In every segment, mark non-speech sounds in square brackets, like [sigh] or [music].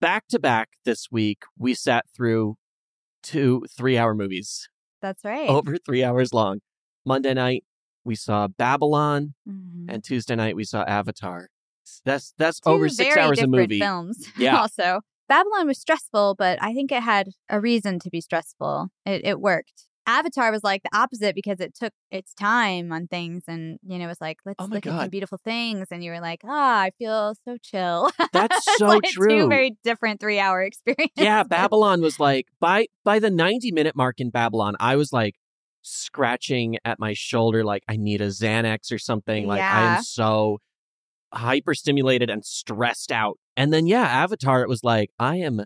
Back to back this week, we sat through two three hour movies. That's right. Over three hours long. Monday night, we saw Babylon, Mhm. and Tuesday night, we saw Avatar. That's that's Two over six hours of movie. films. [laughs] Yeah. also, Babylon was stressful, but I think it had a reason to be stressful. It it worked. Avatar was like the opposite because it took its time on things, and you know, it was like let's Oh look at some beautiful things, and you were like, ah, I feel so chill. That's [laughs] so like true. Two very different three hour [laughs] experiences. yeah, Babylon was like by by the 90 minute mark in Babylon, I was like scratching at my shoulder like I need a Xanax or something. Like I am so hyperstimulated and stressed out. And then yeah, Avatar it was like I am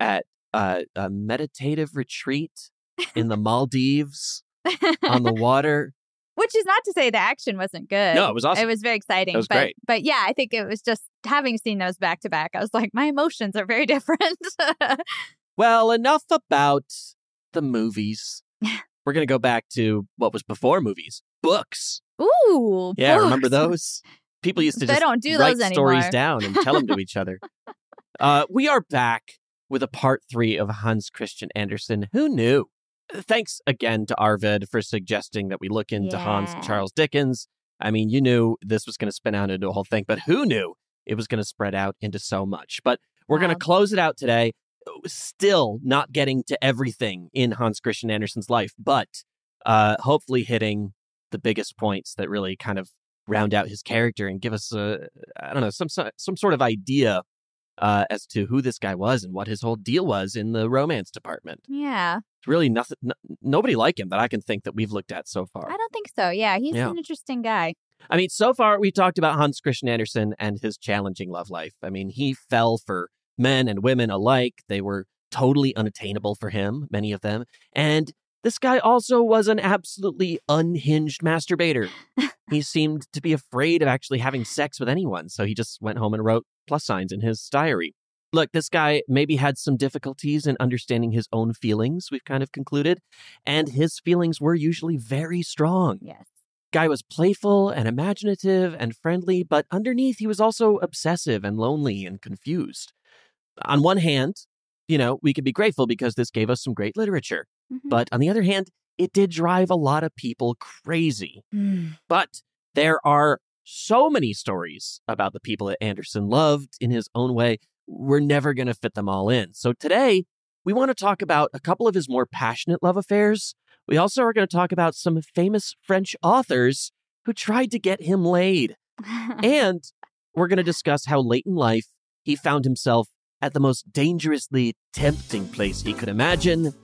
at a, a meditative retreat in the Maldives on the [laughs] water. Which is not to say the action wasn't good. No, it was awesome. It was very exciting. It was but, great. But yeah, I think it was just having seen those back to back, I was like, my emotions are very different. [laughs] Well, enough about the movies. We're going to go back to what was before movies. Books. Ooh. Yeah, remember those? People used to They just don't do write those stories anymore. down and tell them to each other. [laughs] Uh, we are back with a part three of Hans Christian Andersen. Who knew? Thanks again to Arvid for suggesting that we look into Hans and Charles Dickens. I mean, you knew this was going to spin out into a whole thing, but who knew it was going to spread out into so much? But we're going to close it out today. Still not getting to everything in Hans Christian Andersen's life, but uh, hopefully hitting the biggest points that really kind of round out his character and give us a I don't know some some sort of idea uh, as to who this guy was and what his whole deal was in the romance department. Yeah. Really nothing. n- nobody like him that I can think that we've looked at so far. I don't think so. Yeah. He's Yeah. an interesting guy. I mean, so far we talked about Hans Christian Andersen and his challenging love life. I mean, he fell for men and women alike. They were totally unattainable for him, many of them. And this guy also was an absolutely unhinged masturbator. [laughs] he seemed to be afraid of actually having sex with anyone, so he just went home and wrote plus signs in his diary. Look, this guy maybe had some difficulties in understanding his own feelings, we've kind of concluded, and his feelings were usually very strong Yes. guy was playful and imaginative and friendly, but underneath he was also obsessive and lonely and confused. On one hand, you know, we could be grateful because this gave us some great literature. Mhm. But on the other hand, it did drive a lot of people crazy. Mm. But there are so many stories about the people that Andersen loved in his own way. We're never going to fit them all in. So today, we want to talk about a couple of his more passionate love affairs, We also are going to talk about some famous French authors who tried to get him laid. [laughs] and we're going to discuss how late in life he found himself at the most dangerously tempting place he could imagine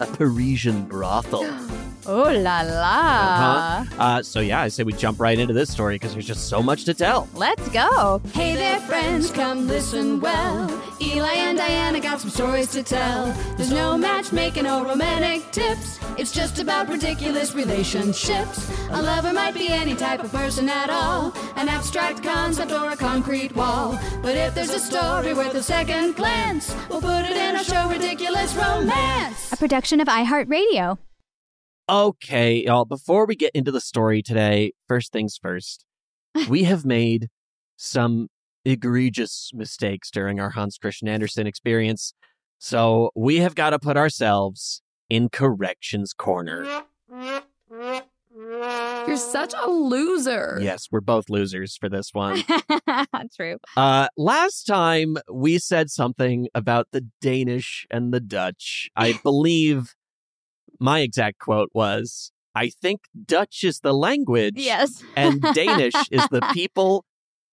a Parisian brothel. [gasps] [laughs] Oh la la. Uh-huh. Uh, so, yeah, I say we jump right into this story because there's just so much to tell. Let's go. Hey there, friends, come listen well. Eli and Diana got some stories to tell. There's no matchmaking or romantic tips. It's just about ridiculous relationships. A lover might be any type of person at all, an abstract concept or a concrete wall. But if there's a story worth a second glance, we'll put it in our show, Ridiculous Romance. A production of iHeartRadio. Okay, y'all, before we get into the story today, first things first, we [laughs] have made some egregious mistakes during our Hans Christian Andersen experience. So we have got to put ourselves in corrections corner. You're such a loser. Yes, we're both losers for this one. [laughs] True. Uh, last time we said something about the Danish and the Dutch. I [laughs] believe my exact quote was I think Dutch is the language Yes. and [laughs] Danish is the people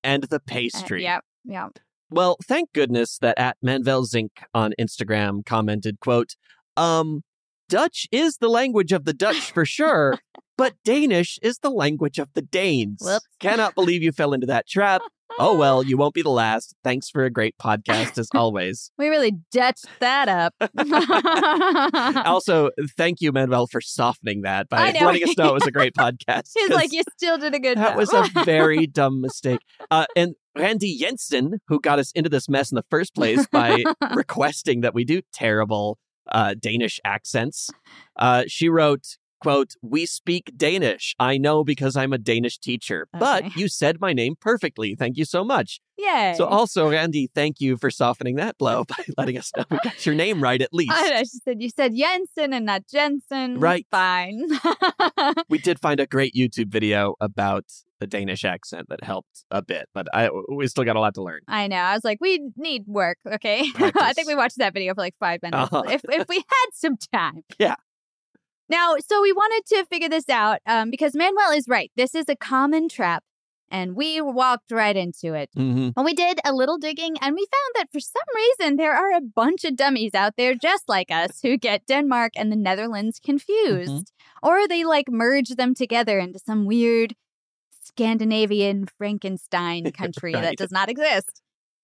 and the Uh, pastry. Yep. Yep. Well, thank goodness that at Manuel Zink on Instagram commented, quote, um, Dutch is the language of the Dutch for sure, [laughs] but Danish is the language of the Danes. Whoops. Cannot believe you fell into that trap. [laughs] Oh well, you won't be the last. Thanks for a great podcast as [laughs] always. We really Dutched that up. [laughs] also, thank you, Manuel, for softening that by letting us know it was a great [laughs] podcast. He's like, you still did a good job. that job. was a very dumb mistake. Uh, and Randy Jensen, who got us into this mess in the first place by requesting that we do terrible uh, Danish accents, uh, she wrote, quote, we speak Danish. I know because I'm a Danish teacher, Okay. but you said my name perfectly. Thank you so much. Yay. So also, Randy, thank you for softening that blow [laughs] by letting us know we got your name right at least. I know. She said you said Jensen and not Jensen. Right. Fine. [laughs] we did find a great YouTube video about the Danish accent that helped a bit, but I we still got a lot to learn. I know. I was like, we need work, okay? [laughs] I think we watched that video for like five minutes. Uh-huh. If if we had some time. Yeah. Now, so we wanted to figure this out um, because Manuel is right. This is a common trap, and we walked right into it. hmm Well, we did a little digging and we found that for some reason there are a bunch of dummies out there just like us who get Denmark and the Netherlands confused. Or they like merge them together into some weird Scandinavian Frankenstein [laughs] country that does not exist.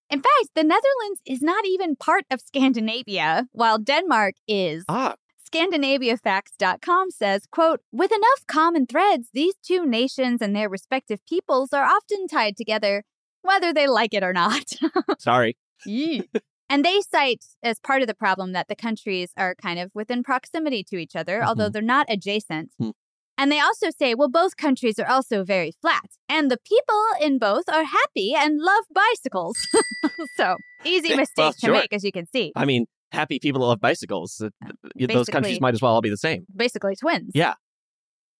In fact, the Netherlands is not even part of Scandinavia, while Denmark is. Ah, Scandinaviafacts.com says, quote, with enough common threads, these two nations and their respective peoples are often tied together, whether they like it or not. [laughs] sorry. [laughs] and they cite as part of the problem that the countries are kind of within proximity to each other, although they're not adjacent. Hmm. And they also say, well, both countries are also very flat, and the people in both are happy and love bicycles. [laughs] so, easy mistake well, to sure. make, as you can see. I mean, happy people that love bicycles. Uh, Those countries might as well all be the same. Basically, twins. Yeah.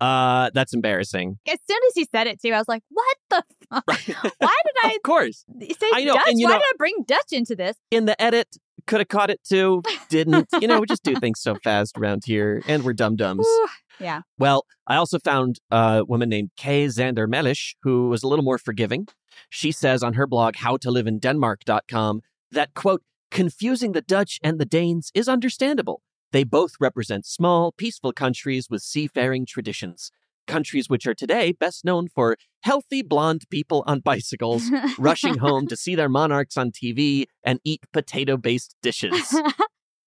Uh, that's embarrassing. As soon as he said it too, I was like, "What the? Fuck? [laughs] [laughs] Why did I Of course. say I know, Dutch? and you Why know- did I bring Dutch into this?" In the edit, could have caught it too. Didn't. You know, we just do [laughs] things so fast around here, and we're dum dums. Yeah. Well, I also found a woman named Kay Xander Mellish who was a little more forgiving. She says on her blog, howtoliveindenmark.com, that, quote, confusing the Dutch and the Danes is understandable. They both represent small, peaceful countries with seafaring traditions. Countries which are today best known for healthy blonde people on [laughs] bicycles rushing home to see their monarchs on TV and eat potato based dishes. [laughs]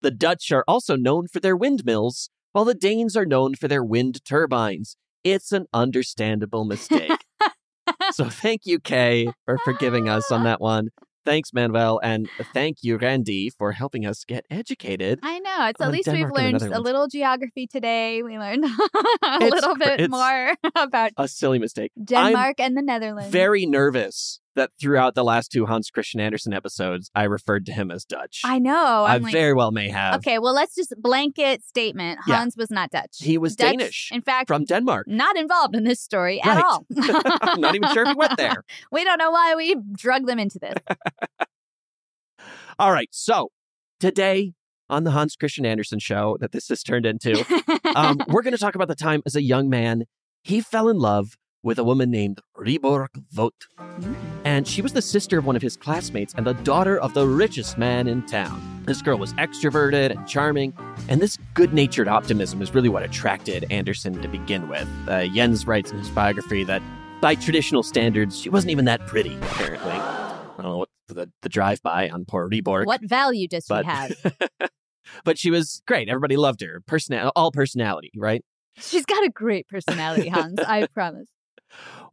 The Dutch are also known for their windmills, while the Danes are known for their wind turbines. It's an understandable mistake. [laughs] so thank you, Kay, for forgiving us on that one. Thanks, Manuel, and thank you, Randy, for helping us get educated. I know. It's at least Denmark we've learned a little geography today. We learned [laughs] a little bit more [laughs] about A silly mistake. Denmark and the Netherlands. Very nervous that throughout the last two Hans Christian Andersen episodes, I referred to him as Dutch. I know. I I'm like, very well may have. okay. Well, let's just blanket statement. Yeah. Hans was not Dutch. He was Dutch, Danish In fact, From Denmark. not involved in this story at all. I'm [laughs] not even sure if he went there. [laughs] we don't know why we drug them into this. [laughs] All right. So today on the Hans Christian Andersen show that this has turned into. um, we're going to talk about the time as a young man he fell in love with a woman named Riborg Voigt. And she was the sister of one of his classmates and the daughter of the richest man in town. This girl was extroverted and charming, and this good natured optimism is really what attracted Andersen to begin with. Uh, Jens writes in his biography that by traditional standards, she wasn't even that pretty, apparently. I don't know what the, the drive by on poor Riborg. What value does but, she have? [laughs] but she was great. Everybody loved her. Person- all personality, right? She's got a great personality, Hans. I [laughs] promise.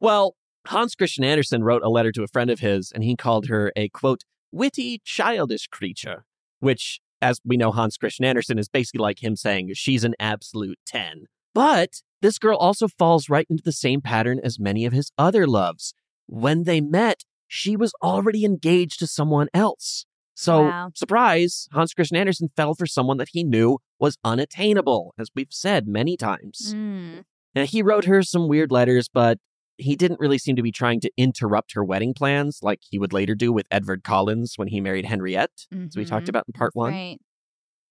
Well, Hans Christian Andersen wrote a letter to a friend of his, and he called her a quote, witty, childish creature, which, as we know, Hans Christian Andersen is basically like him saying she's an absolute 10. But this girl also falls right into the same pattern as many of his other loves. When they met, she was already engaged to someone else. So, Wow. surprise, Hans Christian Andersen fell for someone that he knew was unattainable, as we've said many times. Mm. Now, he wrote her some weird letters, but he didn't really seem to be trying to interrupt her wedding plans like he would later do with Edward Collins when he married Henriette, as we talked Mhm. about in part one. Right.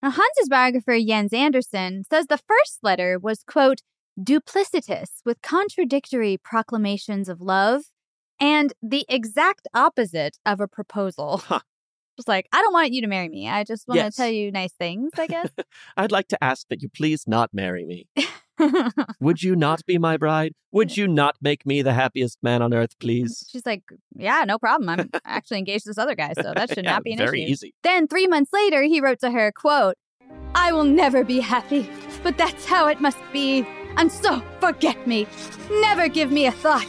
Now, Hans's biographer, Jens Andersen, says the first letter was, quote, duplicitous with contradictory proclamations of love and the exact opposite of a proposal. Huh. [laughs] Just like, I don't want you to marry me. I just want Yes. to tell you nice things, I guess. [laughs] I'd like to ask that you please not marry me. [laughs] Would you not be my bride? Would you not make me the happiest man on earth, mm-hmm. please? She's like, yeah, no problem. I'm actually engaged to this other guy, so that [laughs] should Yeah, not be an very issue. Very easy. Then three months later, he wrote to her, quote, I will never be happy, but that's how it must be. And so forget me. Never give me a thought.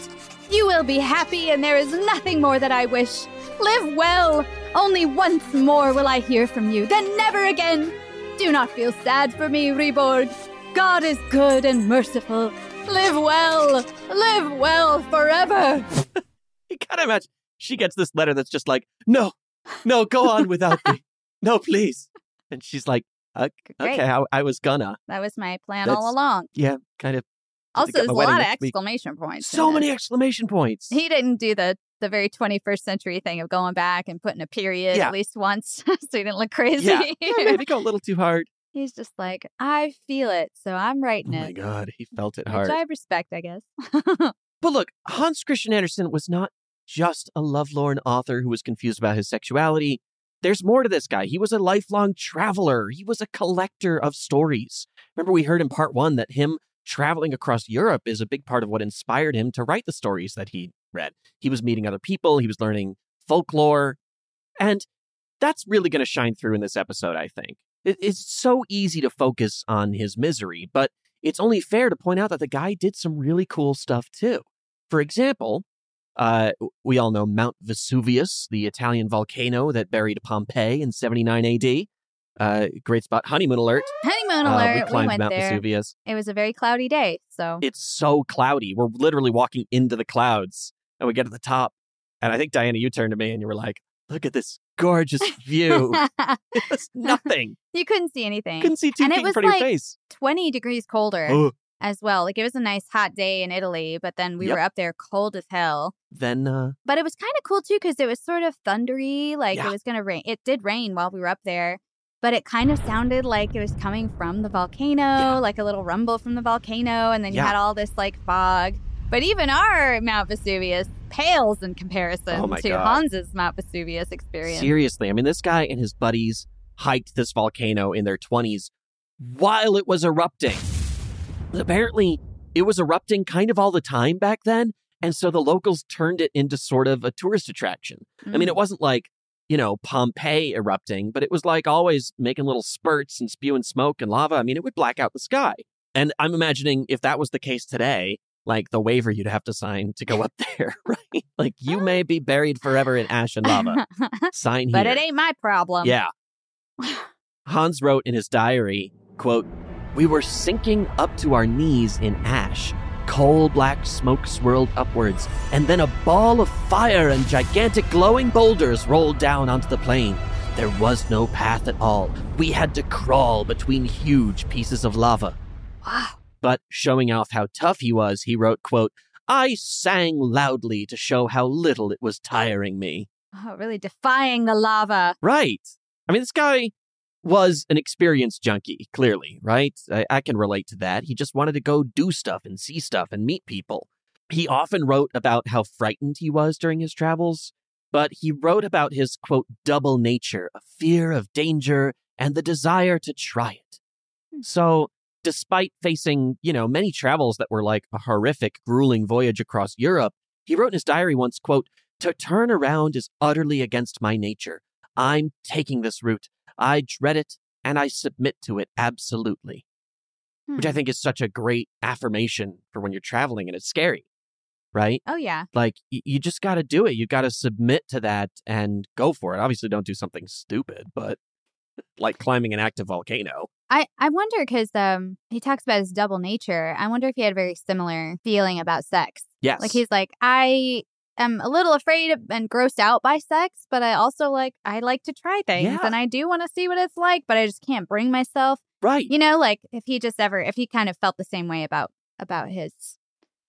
You will be happy, and there is nothing more that I wish. Live well. Only once more will I hear from you, then never again. Do not feel sad for me, Riborg. God is good and merciful. Live well. Live well forever. [laughs] You gotta imagine she gets this letter that's just like, no, no, go on without me. No, please. And she's like, "Ok- okay, I, I was gonna. That was my plan That's- all along. Yeah, kind of. Also, there's a lot of exclamation points. So many exclamation points. He didn't do the the very 21st century thing of going back and putting a period Yeah. at least once [laughs] so he didn't look crazy. Yeah. yeah, maybe go a little too hard. He's just like, I feel it, so I'm writing it. Oh writing my. God, he felt it hard. Which. I respect, I guess. But look, Hans Christian Andersen was not just a lovelorn author who was confused about his sexuality. There's more to this guy. He was a lifelong traveler. He was a collector of stories. Remember, we heard in part one that him traveling across Europe is a big part of what inspired him to write the stories that he read. He was meeting other people, he was learning folklore. And that's really going to shine through in this episode, I think. It- it's so easy to focus on his misery, but it's only fair to point out that the guy did some really cool stuff too. For example, uh, we all know Mount Vesuvius, the Italian volcano that buried Pompeii in 79 AD. Uh, great spot. Honeymoon alert. Honeymoon Uh, alert. we climbed went Mount there. Vesuvius. It was a very cloudy day, so It's so cloudy. We're literally walking into the clouds, and we get to the top. And I think Diana, you turned to me and you were like, "Look at this gorgeous view." [laughs] it was nothing. you couldn't see anything. Couldn't see two and feet it in was front of like your face. 20 degrees colder Ugh. as well. Like it was a nice hot day in Italy, but then we Yep. were up there cold as hell. Then uh, But it was kind of cool too because it was sort of thundery. Like Yeah. it was going to rain. It did rain while we were up there, but it kind of sounded like it was coming from the volcano, like a little rumble from the volcano. And then you Yeah. had all this like fog. But even our Mount Vesuvius pales in comparison Oh to God. Hans's Mount Vesuvius experience. Seriously, I mean, this guy and his buddies hiked this volcano in their 20s while it was erupting. Apparently, it was erupting kind of all the time back then. And so the locals turned it into sort of a tourist attraction. I mean, it mm. wasn't like, you know, Pompeii erupting, but it was like always making little spurts and spewing smoke and lava. I mean, it would black out the sky. And I'm imagining if that was the case today, like the waiver you'd have to sign to go up [laughs] there, right? Like you ah. may be buried forever in [laughs] ash and lava. Sign here. but it ain't my problem. Yeah. [sighs] Hans wrote in his diary, quote, We were sinking up to our knees in ash. Coal black smoke swirled upwards, and then a ball of fire and gigantic glowing boulders rolled down onto the plain. There was no path at all. We had to crawl between huge pieces of lava. Wow. But showing off how tough he was, he wrote, quote, I sang loudly to show how little it was tiring me. Oh, really defying the lava. Right. I mean, this guy, was an experienced junkie, clearly, right? I, I can relate to that. He just wanted to go do stuff and see stuff and meet people. He often wrote about how frightened he was during his travels, but he wrote about his quote, double nature, a fear of danger and the desire to try it. Hmm. So, despite facing, you know, many travels that were like a horrific, grueling voyage across Europe, he wrote in his diary once, quote, to turn around is utterly against my nature. I'm taking this route. I dread it and I submit to it absolutely. Which I Hmm. think is such a great affirmation for when you're traveling and it's scary, right? Oh, yeah. Like, y- you just got to do it. You got to submit to that and go for it. Obviously, don't do something stupid, but like climbing an active volcano. I, I wonder because um, he talks about his double nature. I wonder if he had a very similar feeling about sex. Yes. Like he's like, I am a little afraid and grossed out by sex, but I also like, I like to try things Yeah. and I do want to see what it's like, but I just can't bring myself. Right. You know, like if he just ever, if he kind of felt the same way about, about his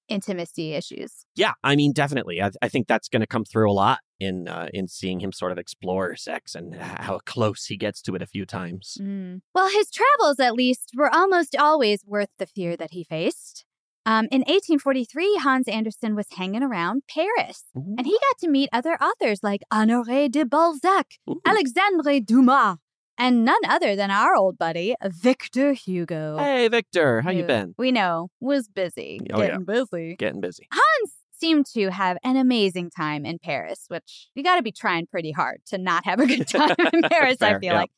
intimacy issues. Yeah, I mean, definitely. I, I think that's going to come through a lot in uh, in seeing him sort of explore sex and how close he gets to it a few times. Mm. Well, his travels, at least, were almost always worth the fear that he faced. Um, in 1843, Hans Andersen was hanging around Paris, and he got to meet other authors like Honoré de Balzac, Alexandre Dumas, and none other than our old buddy, Victor Hugo. Hey, Victor, how you been? We know was busy, Oh, yeah. getting busy. Getting busy. Hans seemed to have an amazing time in Paris, which you got to be trying pretty hard to not have a good [laughs] time in [laughs] Paris, I feel yeah. like.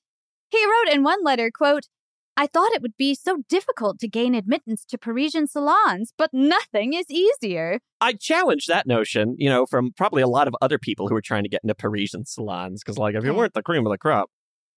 He wrote in one letter, quote, I thought it would be so difficult to gain admittance to Parisian salons, but nothing is easier. I challenge that notion, you know, from probably a lot of other people who are trying to get into Parisian salons. Because, like, if you weren't the cream of the crop,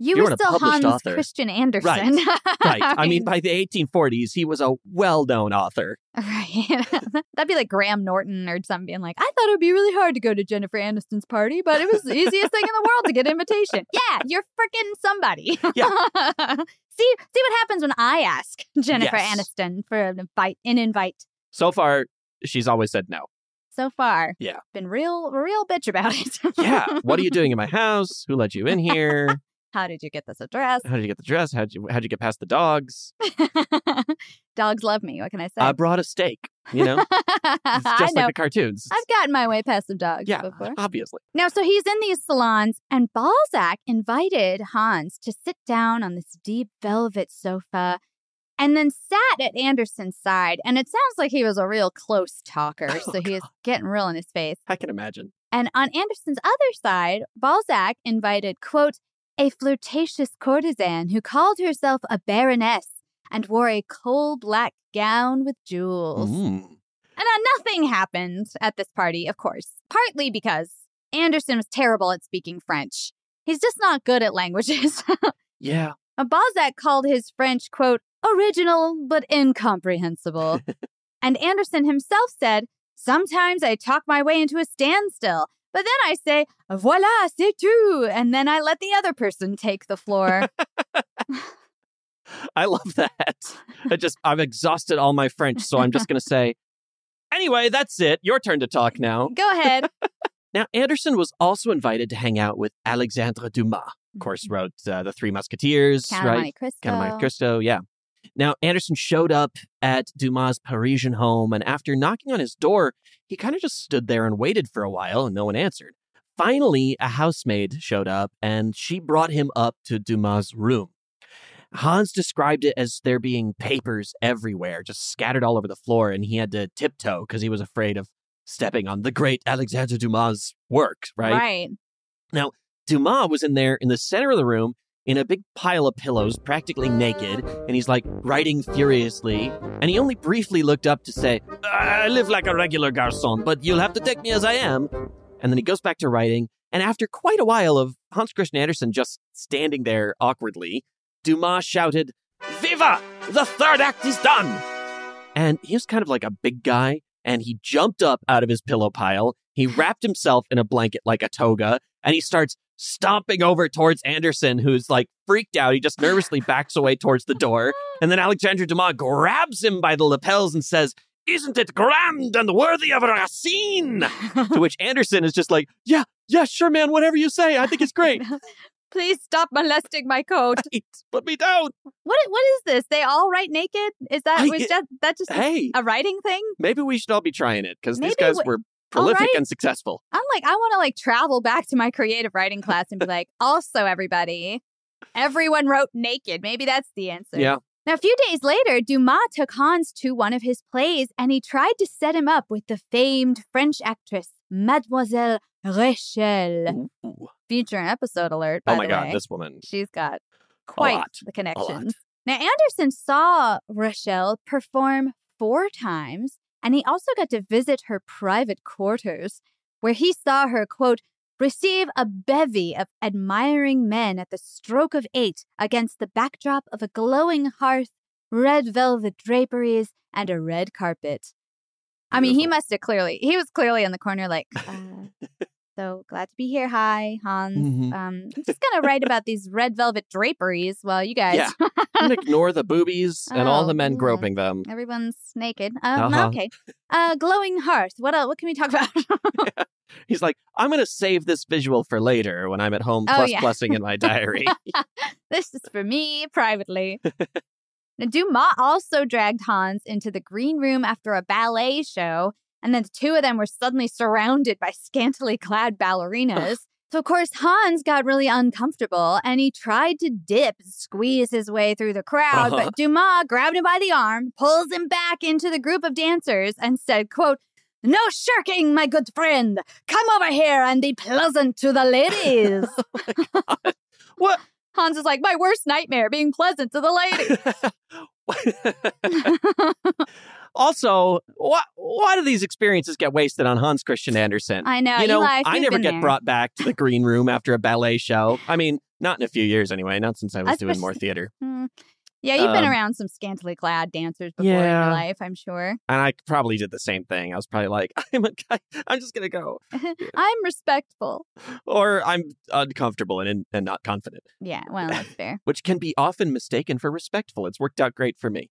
You, You were still Hans author. Christian Andersen. right? [laughs] I mean, [laughs] by the 1840s, he was a well-known author. Right. [laughs] That'd be like Graham Norton or something being like, I thought it would be really hard to go to Jennifer Aniston's party, but it was the easiest thing in the world to get an invitation. Yeah, you're freaking somebody. Yeah. see see what happens when I ask Jennifer Yes. Aniston for an invite an invite. So far, she's always said no. So far. Yeah. Been real real bitch about it. Yeah. what are you doing in my house? Who let you in here? How did you get this address? How did you get the dress? How'd you how'd you get past the dogs? [laughs] Dogs love me. What can I say? I brought a steak. You know, [laughs] it's I just know. like the cartoons. I've gotten my way past some dogs yeah, before. obviously. Now, so he's in these salons, and Balzac invited Hans to sit down on this deep velvet sofa and then sat at Andersen's side. And it sounds like he was a real close talker. [laughs] Oh, so he was getting real in his face. I can imagine. And on Andersen's other side, Balzac invited, quote, a flirtatious courtesan who called herself a baroness and wore a coal black gown with jewels. Mm. And nothing happened at this party, of course, partly because Andersen was terrible at speaking French. He's just not good at languages. [laughs] Yeah. Balzac called his French, quote, original but incomprehensible. [laughs] and Andersen himself said, Sometimes I talk my way into a standstill, but then I say, voila, c'est tout. And then I let the other person take the floor. [laughs] I love that. I just I've exhausted all my French, so I'm just gonna say Anyway, that's it. Your turn to talk now. Go ahead. [laughs] Now, Andersen was also invited to hang out with Alexandre Dumas. Of course, wrote uh, The Three Musketeers, Count right? Monte Cristo. Count Monte Cristo, yeah. Now, Andersen showed up at Dumas' Parisian home, and after knocking on his door, he kind of just stood there and waited for a while, and no one answered. Finally, a housemaid showed up, and she brought him up to Dumas' room. Hans described it as there being papers everywhere, just scattered all over the floor, and he had to tiptoe because he was afraid of stepping on the great Alexandre Dumas' work, right? Right. Now, Dumas was in there in the center of the room in a big pile of pillows, practically naked, and he's like writing furiously. And he only briefly looked up to say, I live like a regular garçon, but you'll have to take me as I am. And then he goes back to writing. And after quite a while of Hans Christian Andersen just standing there awkwardly, Dumas shouted, Viva! The third act is done! And he was kind of like a big guy, and he jumped up out of his pillow pile. He wrapped himself in a blanket like a toga, and he starts stomping over towards Andersen, who's like freaked out. He just [gasps] nervously backs away towards the door. [gasps] And then Alexandre Dumas grabs him by the lapels and says, Isn't it grand and worthy of Racine? [laughs] to which Andersen is just like, Yeah, yeah, sure, man, whatever you say. I think it's great. [laughs] Please stop molesting my coat. [laughs] Right, put me down. What what is this? They all write naked? Is that I- was it- that, that just Hey, a writing thing? maybe we should all be trying it because these guys we- were prolific right. and successful. I'm like, I want to like travel back to my creative writing class and be like, [laughs] also everybody, everyone wrote naked. Maybe that's the answer. Yeah. Now, a few days later, Dumas took Hans to one of his plays and he tried to set him up with the famed French actress, Mademoiselle Rachel. Ooh. Future episode alert, oh by Oh my god, way. this woman. She's got quite the connections. Now, Andersen saw Rachel perform four times, and he also got to visit her private quarters, where he saw her, quote, receive a bevy of admiring men at the stroke of eight against the backdrop of a glowing hearth, red velvet draperies, and a red carpet. I mean, he must have clearly, he was clearly in the corner, like, uh, so glad to be here. Hi, Hans. Mhm. Um, I'm just going to write about these red velvet draperies while you guys, Yeah. Ignore the boobies [laughs] and all the Oh, men yeah. groping them. everyone's naked. Um, Uh-huh. Okay. Uh, glowing hearth. What else? What can we talk about? [laughs] He's like, I'm going to save this visual for later when I'm at home Oh, plus yeah. plussing in my diary. [laughs] this is for me privately. now, Dumas also dragged Hans into the green room after a ballet show, and then the two of them were suddenly surrounded by scantily clad ballerinas. so, of course, Hans got really uncomfortable and he tried to dip, and squeeze his way through the crowd, Uh-huh. but Dumas grabbed him by the arm, pulls him back into the group of dancers, and said, quote, no shirking, my good friend. Come over here and be pleasant to the ladies. [laughs] what? [laughs] Hans is like, my worst nightmare, being pleasant to the ladies. [laughs] also, why, why do these experiences get wasted on Hans Christian Andersen? I know. you know, Eli, I never get there. brought back to the green room after a ballet show. I mean, not in a few years anyway, not since I was doing more theater. [laughs] Hmm. Yeah, you've been Um, around some scantily clad dancers before in your life, I'm sure. And I probably did the same thing. I was probably like, [laughs] I'm a guy, I'm just going to go. [laughs] I'm respectful. Or I'm uncomfortable and, and not confident, Yeah, well, that's fair. which can be often mistaken for respectful. It's worked out great for me.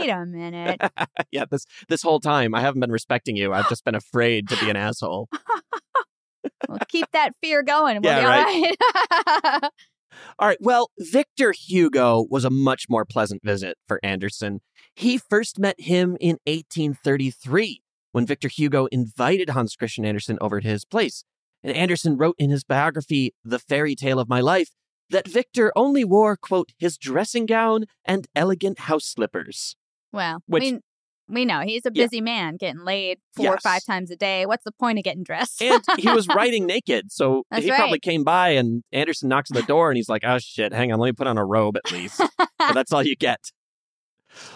Wait a minute. [laughs] yeah, this this whole time I haven't been respecting you. I've just been afraid to be an asshole. [laughs] We'll keep that fear going. and We'll Yeah, be all right. [laughs] All right. Well, Victor Hugo was a much more pleasant visit for Andersen. He first met him in 1833 when Victor Hugo invited Hans Christian Andersen over to his place. And Andersen wrote in his biography, The Fairy Tale of My Life, that Victor only wore, quote, his dressing gown and elegant house slippers. Well, Which- we, we know he's a Yeah. busy man getting laid four or five times a day. What's the point of getting dressed? And he was [laughs] writing naked. So That's he probably came by and Andersen knocks on the door and he's like, oh shit, hang on, let me put on a robe at least. but that's all you get.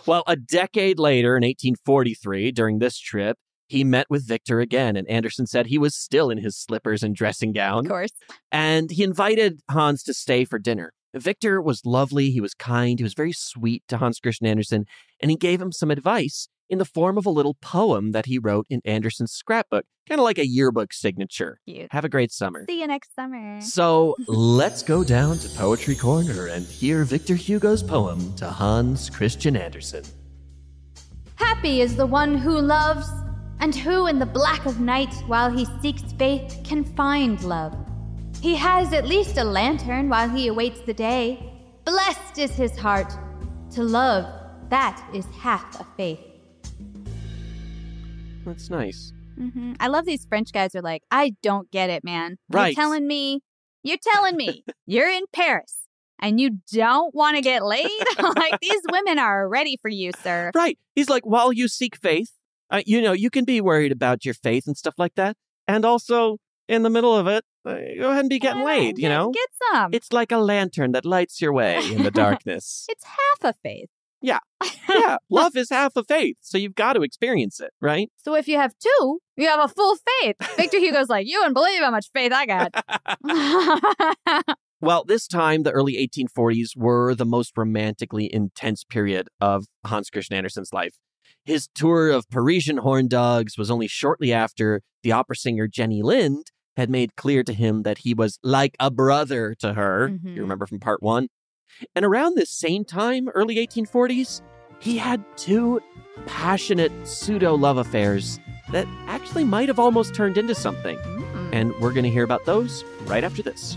Well, a decade later, in 1843, during this trip, he met with Victor again, and Andersen said he was still in his slippers and dressing gown. of course. And he invited Hans to stay for dinner. Victor was lovely, he was kind, he was very sweet to Hans Christian Andersen, and he gave him some advice in the form of a little poem that he wrote in Andersen's scrapbook, kind of like a yearbook signature. Cute. Have a great summer. See you next summer. So let's go down to Poetry Corner and hear Victor Hugo's poem to Hans Christian Andersen. Happy is the one who loves, and who in the black of night, while he seeks faith, can find love. He has at least a lantern while he awaits the day. Blessed is his heart. To love, that is half a faith. That's nice. hmm I love these French guys are like, I don't get it, man. Right. You're telling me, you're telling me you're in Paris and you don't want to get laid? [laughs] like, these women are ready for you, sir. Right. He's like, while you seek faith, uh, you know, you can be worried about your faith and stuff like that. And also, in the middle of it, go ahead and be getting Uh, laid, you know? Get some. It's like a lantern that lights your way in the [laughs] darkness. It's half a faith. yeah. [laughs] Yeah. Love is half a faith. So you've got to experience it, right? So if you have two, you have a full faith. Victor [laughs] Hugo's like, you wouldn't believe how much faith I got. Well, this time, the early 1840s were the most romantically intense period of Hans Christian Andersen's life. His tour of Parisian horn dogs was only shortly after the opera singer Jenny Lind had made clear to him that he was like a brother to her. Mhm. You remember from part one? And around this same time, early 1840s, he had two passionate pseudo love affairs that actually might have almost turned into something. Mm. And we're going to hear about those right after this.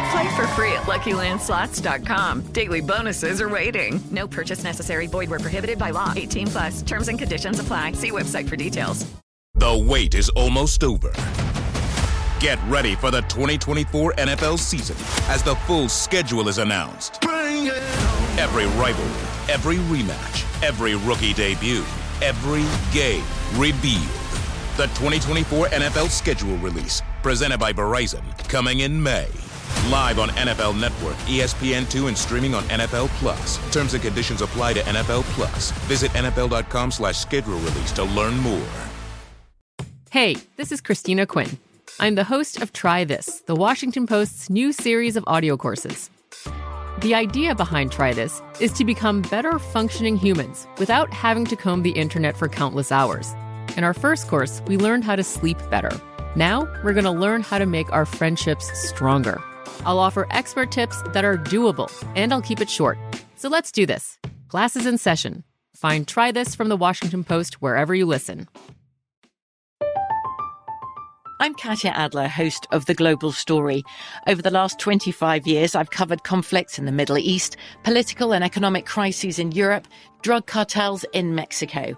Play for free at LuckyLandSlots.com. Daily bonuses are waiting. No purchase necessary. Void where prohibited by law. 18 plus. Terms and conditions apply. See website for details. The wait is almost over. Get ready for the 2024 NFL season as the full schedule is announced. Every rivalry, every rematch, every rookie debut, every game revealed. The 2024 NFL schedule release, presented by Verizon, coming in May. Live on NFL Network, E ESPN2, and streaming on NFL Plus. Terms and conditions apply to NFL Plus. Visit NFL.com slash schedule release to learn more. Hey, this is Christina Quinn. I'm the host of Try This, the Washington Post's new series of audio courses. The idea behind Try This is to become better functioning humans without having to comb the internet for countless hours. In our first course, we learned how to sleep better. Now, we're going to learn how to make our friendships stronger. I'll offer expert tips that are doable, and I'll keep it short. So let's do this. Class is in session. Find Try This from the Washington Post wherever you listen. I'm Katya Adler, host of The Global Story. Over the last 25 years, I've covered conflicts in the Middle East, political and economic crises in Europe, drug cartels in Mexico.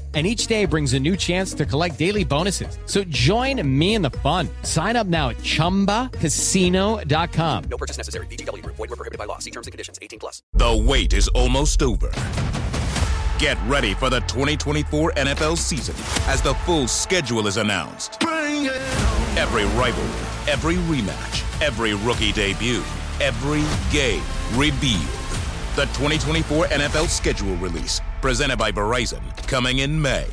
And each day brings a new chance to collect daily bonuses. So join me in the fun. Sign up now at chumbacasino.com. No purchase necessary. VGW Group. Void were prohibited by law. See terms and conditions. 18 plus. The wait is almost over. Get ready for the 2024 NFL season as the full schedule is announced. Every rivalry, every rematch, every rookie debut, every game revealed. The 2024 NFL schedule release, presented by Verizon, coming in May.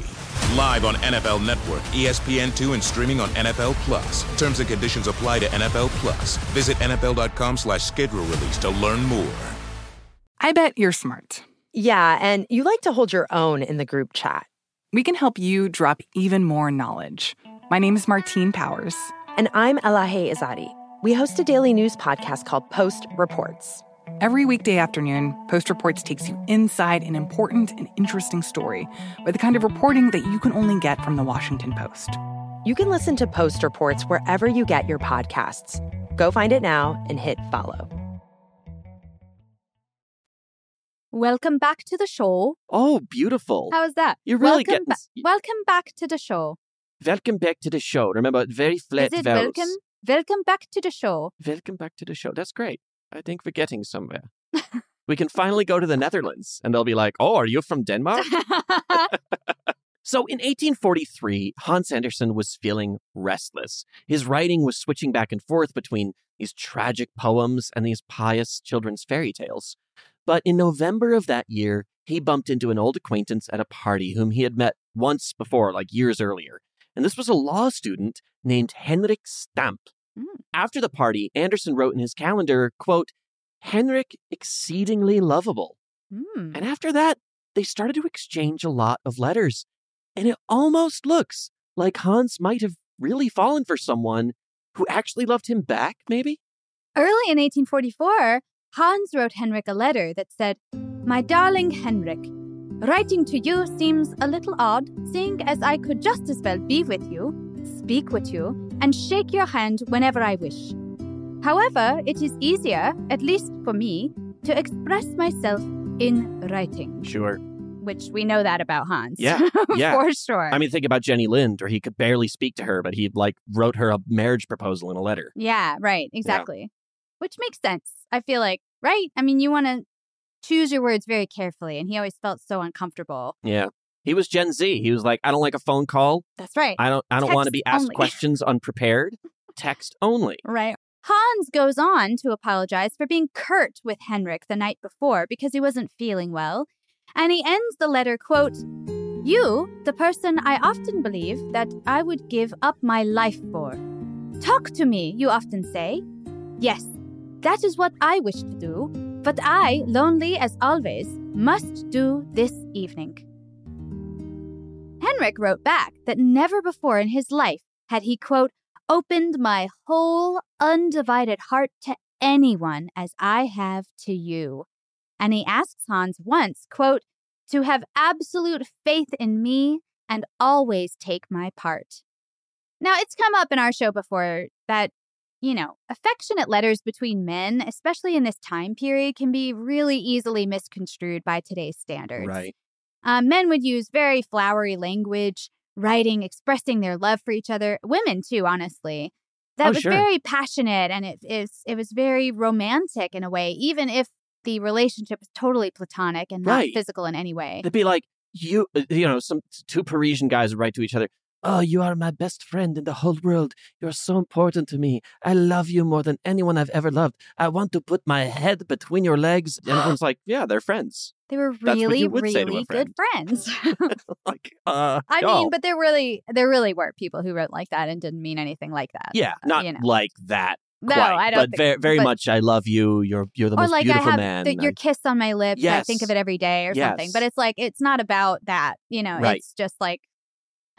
Live on NFL Network, E ESPN2, and streaming on NFL Plus. Terms and conditions apply to NFL Plus. Visit NFL.com slash schedule release to learn more. I bet you're smart. Yeah, and you like to hold your own in the group chat. We can help you drop even more knowledge. My name is Martine Powers. And I'm Elahe Izadi. We host a daily news podcast called Post Reports. Every weekday afternoon, Post Reports takes you inside an important and interesting story with the kind of reporting that you can only get from the Washington Post. You can listen to Post Reports wherever you get your podcasts. Go find it now and hit follow. Welcome back to the show. Oh, beautiful. How is that? You're really welcome getting. ba- welcome back to the show. Welcome back to the show. Remember, very flat is it vowels. welcome? Welcome back to the show. Welcome back to the show. That's great. I think we're getting somewhere. [laughs] we can finally go to the Netherlands and they'll be like, oh, are you from Denmark? [laughs] So in 1843, Hans Andersen was feeling restless. His writing was switching back and forth between these tragic poems and these pious children's fairy tales. But in November of that year, he bumped into an old acquaintance at a party whom he had met once before, like years earlier. And this was a law student named Henrik Stamp. Mm. After the party, Andersen wrote in his calendar, quote, Henrik exceedingly lovable. And mm. after that, they started to exchange a lot of letters. And it almost looks like Hans might have really fallen for someone who actually loved him back, maybe? Early in 1844, Hans wrote Henrik a letter that said, My darling Henrik, writing to you seems a little odd, seeing as I could just as well be with you, speak with you, and shake your hand whenever I wish. However, it is easier, at least for me, to express myself in writing. Sure. Which we know that about Hans. Yeah. [laughs] Yeah. for sure. I mean, think about Jenny Lind, where he could barely speak to her, but he like wrote her a marriage proposal in a letter. Yeah, right. Exactly. Which makes sense. I feel like, right? I mean, you want to choose your words very carefully. And he always felt so uncomfortable. Yeah. He was Gen Z. He was like, I don't like a phone call. That's right. I don't I don't want to be asked only. [laughs] questions unprepared. Text only. Right. Hans goes on to apologize for being curt with Henrik the night before because he wasn't feeling well. And he ends the letter, quote, You, the person I often believe that I would give up my life for. Talk to me, you often say. Yes, that is what I wish to do, but I, lonely as always, must do this evening. Henrik wrote back that never before in his life had he, quote, opened my whole undivided heart to anyone as I have to you. And he asks Hans once, quote, to have absolute faith in me and always take my part. Now, it's come up in our show before that, you know, affectionate letters between men, especially in this time period, can be really easily misconstrued by today's standards. Right. Um, men would use very flowery language, writing, expressing their love for each other. Women too, honestly. That Oh, was sure. very passionate and it is it was very romantic in a way, even if the relationship was totally platonic and not Right. physical in any way. It'd be like you, uh, you know, some two Parisian guys would write to each other. Oh, you are my best friend in the whole world. You're so important to me. I love you more than anyone I've ever loved. I want to put my head between your legs. And [gasps] everyone's like, yeah, they're friends. They were really, you would say to a really good friends. [laughs] like, uh, I mean, but there really there really were people who wrote like that and didn't mean anything like that. yeah, not you know. like that. No, quite, I don't But think- very, very but- much, I love you. You're you're the most like I beautiful have man. the, your I- kiss on my lips. I think of it every day or something. But it's like it's not about that. You know, Right. it's just like,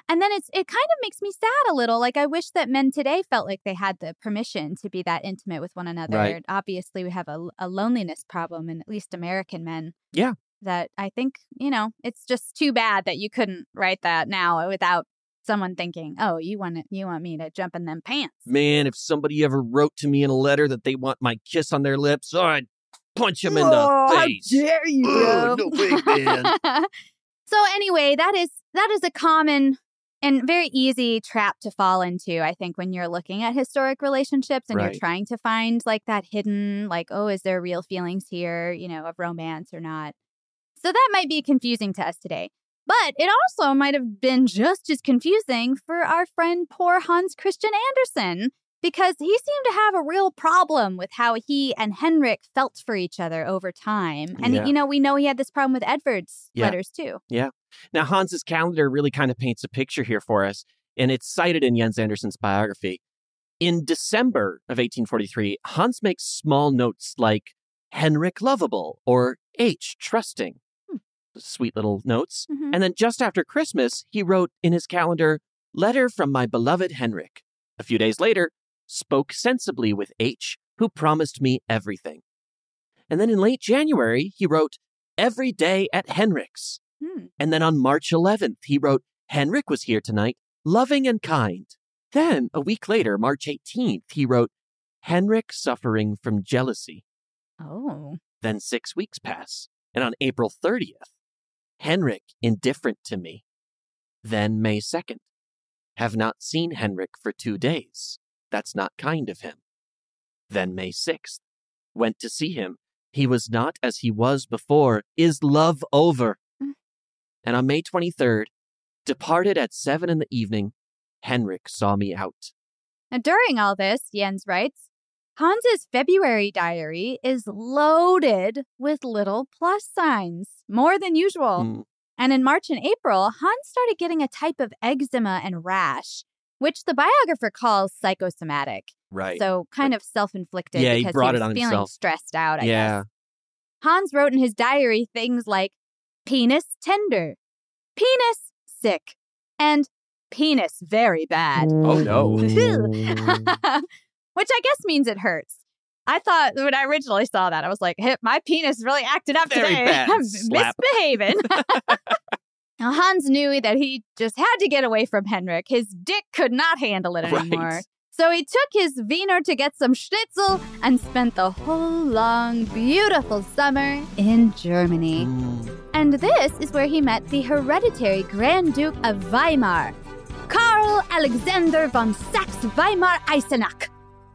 and then it's it kind of makes me sad a little. Like I wish that men today felt like they had the permission to be that intimate with one another. Right. Obviously, we have a, a loneliness problem in at least American men. Yeah. That I think you know it's just too bad that you couldn't write that now without someone thinking, oh, you want to, you want me to jump in them pants. Man, if somebody ever wrote to me in a letter that they want my kiss on their lips, oh, I'd punch him in Oh, the how dare you, Ugh, no way, man. [laughs] so anyway, that is that is a common and very easy trap to fall into, I think, when you're looking at historic relationships and Right. you're trying to find like that hidden, like, oh, is there real feelings here, you know, of romance or not? So that might be confusing to us today. But it also might have been just as confusing for our friend poor Hans Christian Andersen because he seemed to have a real problem with how he and Henrik felt for each other over time. And, Yeah. you know, we know he had this problem with Edvard's Yeah. letters too. Yeah. Now, Hans's calendar really kind of paints a picture here for us, and it's cited in Jens Andersen's biography. In December of 1843, Hans makes small notes like Henrik lovable or H trusting. Sweet little notes. Mhm. And then just after Christmas, he wrote in his calendar, Letter from my beloved Henrik. A few days later, spoke sensibly with H, who promised me everything. And then in late January, he wrote, Every day at Henrik's. Hmm. And then on March 11th, he wrote, Henrik was here tonight, loving and kind. Then, a week later, March 18th, he wrote, Henrik suffering from jealousy. Oh. Then six weeks pass. And on April 30th, Henrik indifferent to me. Then May 2nd, have not seen Henrik for two days. That's not kind of him. Then May 6th, went to see him. He was not as he was before. Is love over? And on May 23rd, departed at seven in the evening, Henrik saw me out. Now, during all this, Jens writes, Hans's February diary is loaded with little plus signs, more than usual. Mm. And in March and April, Hans started getting a type of eczema and rash, which the biographer calls psychosomatic. Right. So kind of self-inflicted Yeah, he brought he it was on feeling himself. stressed out, I yeah. guess. Hans wrote in his diary things like penis tender, penis sick, and penis very bad. Oh, no. [laughs] Which I guess means it hurts. I thought when I originally saw that, I was like, hey, my penis really acted up Very today. bad [laughs] I'm slap. misbehaving. [laughs] now, Hans knew that he just had to get away from Henrik. His dick could not handle it Right. anymore. So he took his Wiener to get some schnitzel and spent the whole long, beautiful summer in Germany. Mm. And this is where he met the hereditary Grand Duke of Weimar, Karl Alexander von Saxe Weimar Eisenach.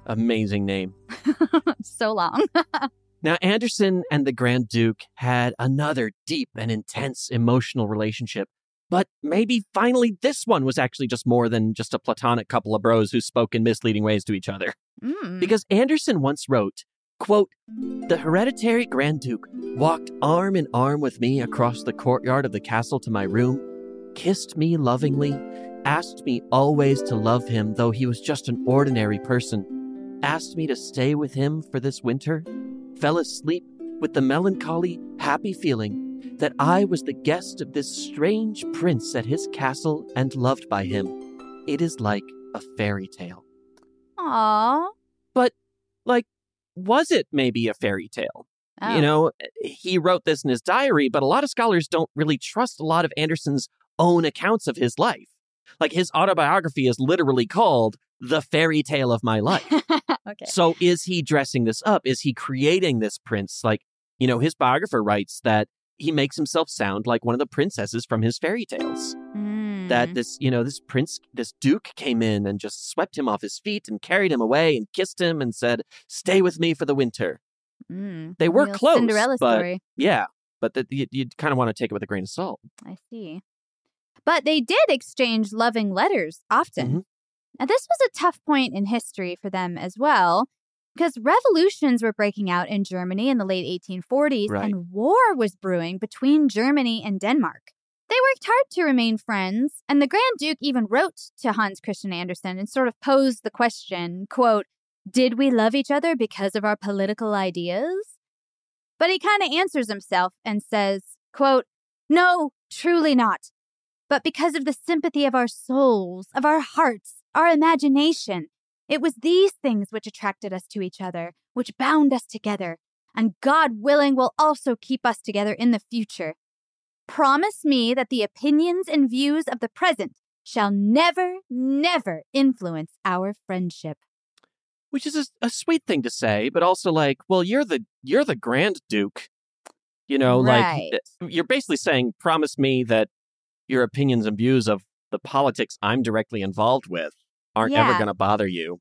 Amazing name. [laughs] so long. [laughs] Now, Andersen and the Grand Duke had another deep and intense emotional relationship. But maybe finally this one was actually just more than just a platonic couple of bros who spoke in misleading ways to each other. Mm. Because Andersen once wrote, quote, The hereditary Grand Duke walked arm in arm with me across the courtyard of the castle to my room, kissed me lovingly, asked me always to love him though he was just an ordinary person, asked me to stay with him for this winter, fell asleep with the melancholy, happy feeling that I was the guest of this strange prince at his castle and loved by him. It is like a fairy tale. Aww. But, like, was it maybe a fairy tale? Oh. You know, eh, he wrote this in his diary, but a lot of scholars don't really trust a lot of Andersen's own accounts of his life. Like, his autobiography is literally called The Fairy Tale of My Life. [laughs] okay. So, is he dressing this up? Is he creating this prince? Like, you know, his biographer writes that he makes himself sound like one of the princesses from his fairy tales. Mm. That this, you know, this prince, this duke came in and just swept him off his feet and carried him away and kissed him and said, Stay with me for the winter. Mm. They were Real close. Cinderella but, story. Yeah. But that you, you kind of want to take it with a grain of salt. I see. But they did exchange loving letters often. Mm-hmm. Now, this was a tough point in history for them as well, because revolutions were breaking out in Germany in the late 1840s Right. and war was brewing between Germany and Denmark. They worked hard to remain friends, and the Grand Duke even wrote to Hans Christian Andersen and sort of posed the question, quote, did we love each other because of our political ideas? But he kind of answers himself and says, quote, no, truly not. But because of the sympathy of our souls, of our hearts, our imagination, it was these things which attracted us to each other, which bound us together, and God willing will also keep us together in the future. Promise me that the opinions and views of the present shall never, never influence our friendship. Which is a, a sweet thing to say, but also like, well, you're the you're the Grand Duke. You know, Right. like uh, you're basically saying, promise me that your opinions and views of the politics I'm directly involved with aren't ever going to bother you.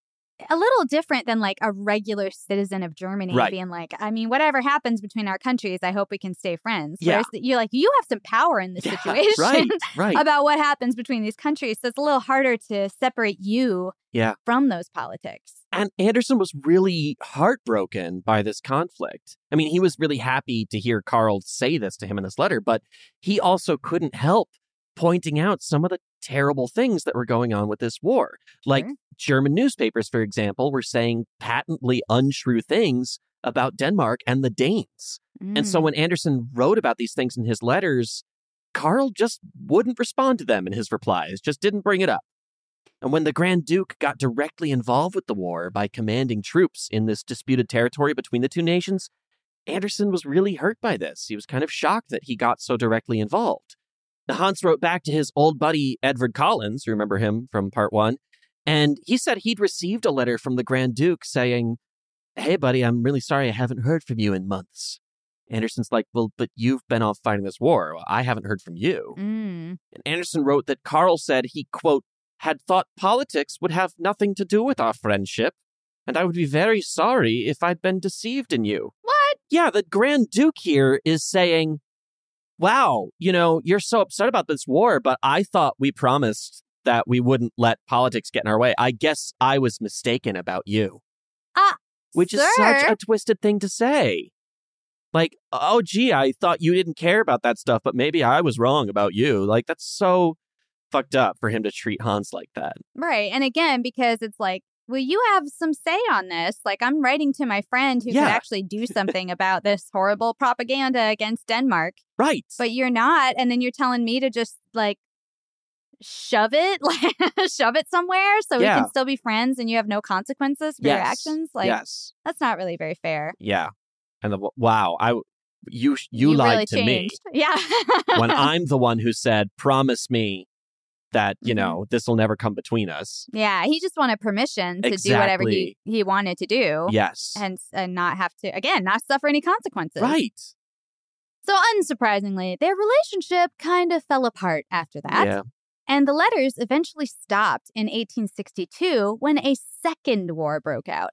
A little different than like a regular citizen of Germany Right. being like, I mean, whatever happens between our countries, I hope we can stay friends. Yeah. Whereas you're like, you have some power in this Yeah, [laughs] situation right, right. about what happens between these countries. So it's a little harder to separate you Yeah. from those politics. And Andersen was really heartbroken by this conflict. I mean, he was really happy to hear Carl say this to him in this letter, but he also couldn't help pointing out some of the terrible things that were going on with this war. Like German newspapers, for example, were saying patently untrue things about Denmark and the Danes. And so Mm. when Andersen wrote about these things in his letters, Carl just wouldn't respond to them in his replies, just didn't bring it up. And when the Grand Duke got directly involved with the war by commanding troops in this disputed territory between the two nations, Andersen was really hurt by this. He was kind of shocked that he got so directly involved. Hans wrote back to his old buddy Edvard Collins, remember him from part one, and he said he'd received a letter from the Grand Duke saying, Hey, buddy, I'm really sorry I haven't heard from you in months. Andersen's like, Well, but you've been off fighting this war. I haven't heard from you. Mm. And Andersen wrote that Carl said he, quote, had thought politics would have nothing to do with our friendship, and I would be very sorry if I'd been deceived in you. What? Yeah, the Grand Duke here is saying, wow, you know, you're so upset about this war, but I thought we promised that we wouldn't let politics get in our way. I guess I was mistaken about you. Ah, Which is such a twisted thing to say. Like, oh, gee, I thought you didn't care about that stuff, but maybe I was wrong about you. Like, that's so fucked up for him to treat Hans like that. Right. And again, because it's like, well, you have some say on this. Like, I'm writing to my friend who Yeah. could actually do [laughs] something about this horrible propaganda against Denmark, Right. but you're not. And then you're telling me to just like shove it, like [laughs] shove it somewhere so we can still be friends and you have no consequences for your actions. Like yes. that's not really very fair. Yeah. And the, wow, I you you, lied really to changed. [laughs] Yeah. when I'm the one who said, "Promise me that Mm-hmm. you know this will never come between us." Yeah, he just wanted permission to do whatever he, he wanted to do. Yes. And and not have to again, not suffer any consequences. Right. So unsurprisingly, their relationship kind of fell apart after that. Yeah. And the letters eventually stopped in 1862 when a second war broke out.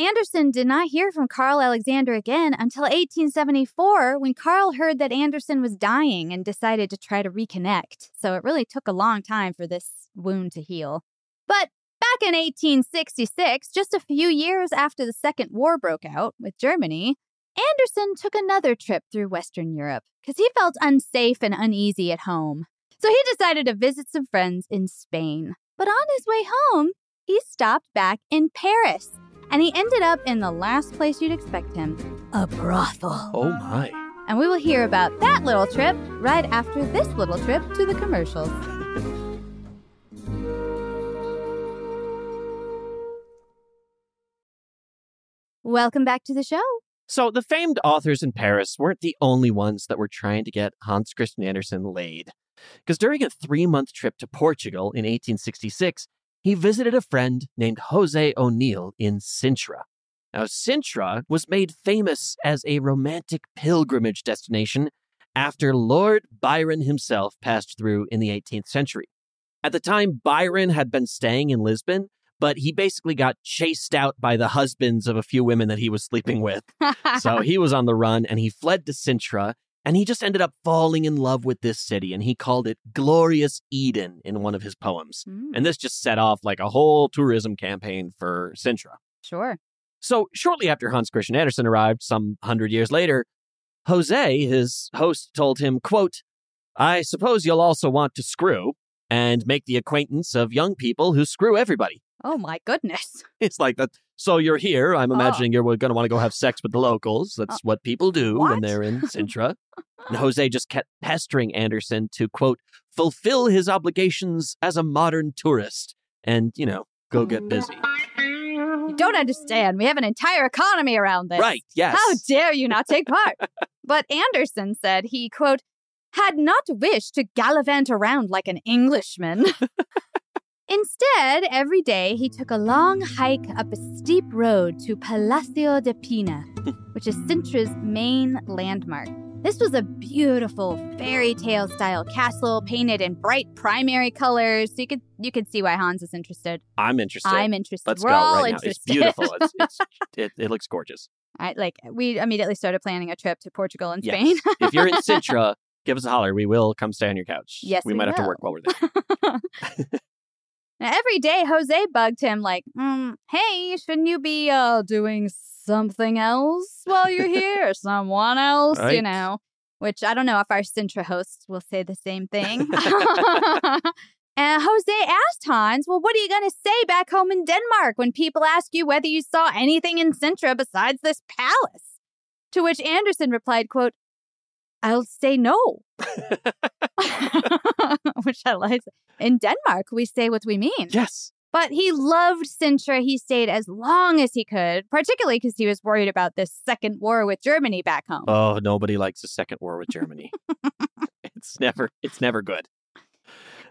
Andersen did not hear from Carl Alexander again until 1874 when Carl heard that Andersen was dying and decided to try to reconnect. So it really took a long time for this wound to heal. But back in 1866, just a few years after the Second War broke out with Germany, Andersen took another trip through Western Europe because he felt unsafe and uneasy at home. So he decided to visit some friends in Spain. But on his way home, he stopped back in Paris and he ended up in the last place you'd expect him a brothel. Oh my. And we will hear about that little trip right after this little trip to the commercials. Welcome back to the show. So the famed authors in Paris weren't the only ones that were trying to get Hans Christian Andersen laid. Because during a three month trip to Portugal in 1866, he visited a friend named Jose O'Neill in Sintra. Now, Sintra was made famous as a romantic pilgrimage destination after Lord Byron himself passed through in the 18th century. At the time, Byron had been staying in Lisbon, but he basically got chased out by the husbands of a few women that he was sleeping with. [laughs] so he was on the run and he fled to Sintra and he just ended up falling in love with this city and he called it Glorious Eden in one of his poems. And mm. this just set off like a whole tourism campaign for Sintra. Sure. So shortly after Hans Christian Andersen arrived, some hundred years later, Jose, his host, told him, quote, I suppose you'll also want to screw and make the acquaintance of young people who screw everybody. Oh my goodness. [laughs] It's like that. So you're here. I'm Oh. imagining you're going to want to go have sex with the locals. Uh, that's what people do when they're in [laughs] Sintra. and Jose just kept pestering Andersen to, quote, fulfill his obligations as a modern tourist and, you know, go get busy. You don't understand. We have an entire economy around this. Right, yes. How dare you not take part? [laughs] but Andersen said he, quote, had not wished to gallivant around like an Englishman. Instead, every day he took a long hike up a steep road to Palacio de Pena, [laughs] which is Sintra's main landmark. This was a beautiful fairy tale style castle painted in bright primary colors. So you could you could see why Hans is interested. I'm interested. I'm interested. Let's We're go all right now. It's beautiful. It's, [laughs] it's, it, it looks gorgeous. I like we immediately started planning a trip to Portugal and Yes. Spain. if you're in [laughs] Sintra, give us a holler. We will come stay on your couch. Yes, we we might have to work while we're there. Now, every day, Jose bugged him like, mm, "Hey, shouldn't you be uh doing something else while you're [laughs] here? Someone else, you know?" Which I don't know if our Sintra hosts will say the same thing. [laughs] [laughs] and Jose asked Hans, "Well, what are you going to say back home in Denmark when people ask you whether you saw anything in Sintra besides this palace?" To which Andersen replied, "Quote." I'll say no. [laughs] Which I like. In Denmark, we say what we mean. Yes. But he loved Sintra. He stayed as long as he could, particularly because he was worried about this second war with Germany back home. Oh, nobody likes a second war with Germany. [laughs] it's never it's never good.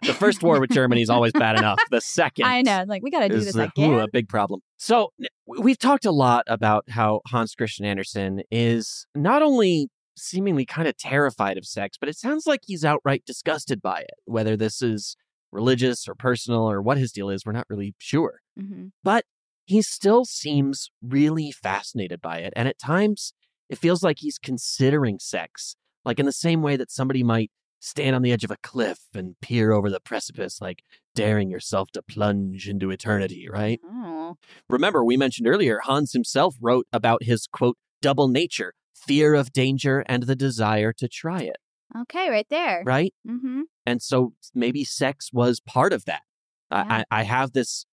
The first war with Germany is always bad enough. The [laughs] second I know. Like, we got to do is this uh, again. ooh, a big problem. So we've talked a lot about how Hans Christian Andersen is not only seemingly kind of terrified of sex, but it sounds like he's outright disgusted by it. Whether this is religious or personal or what his deal is, we're not really sure. Mhm. But he still seems really fascinated by it. And at times, it feels like he's considering sex, like in the same way that somebody might stand on the edge of a cliff and peer over the precipice, like daring yourself to plunge into eternity, right? Oh. Remember, we mentioned earlier, Hans himself wrote about his quote, double nature, fear of danger and the desire to try it, Okay, right there. right? Mm-hmm. And so maybe sex was part of that. I, I, I have this,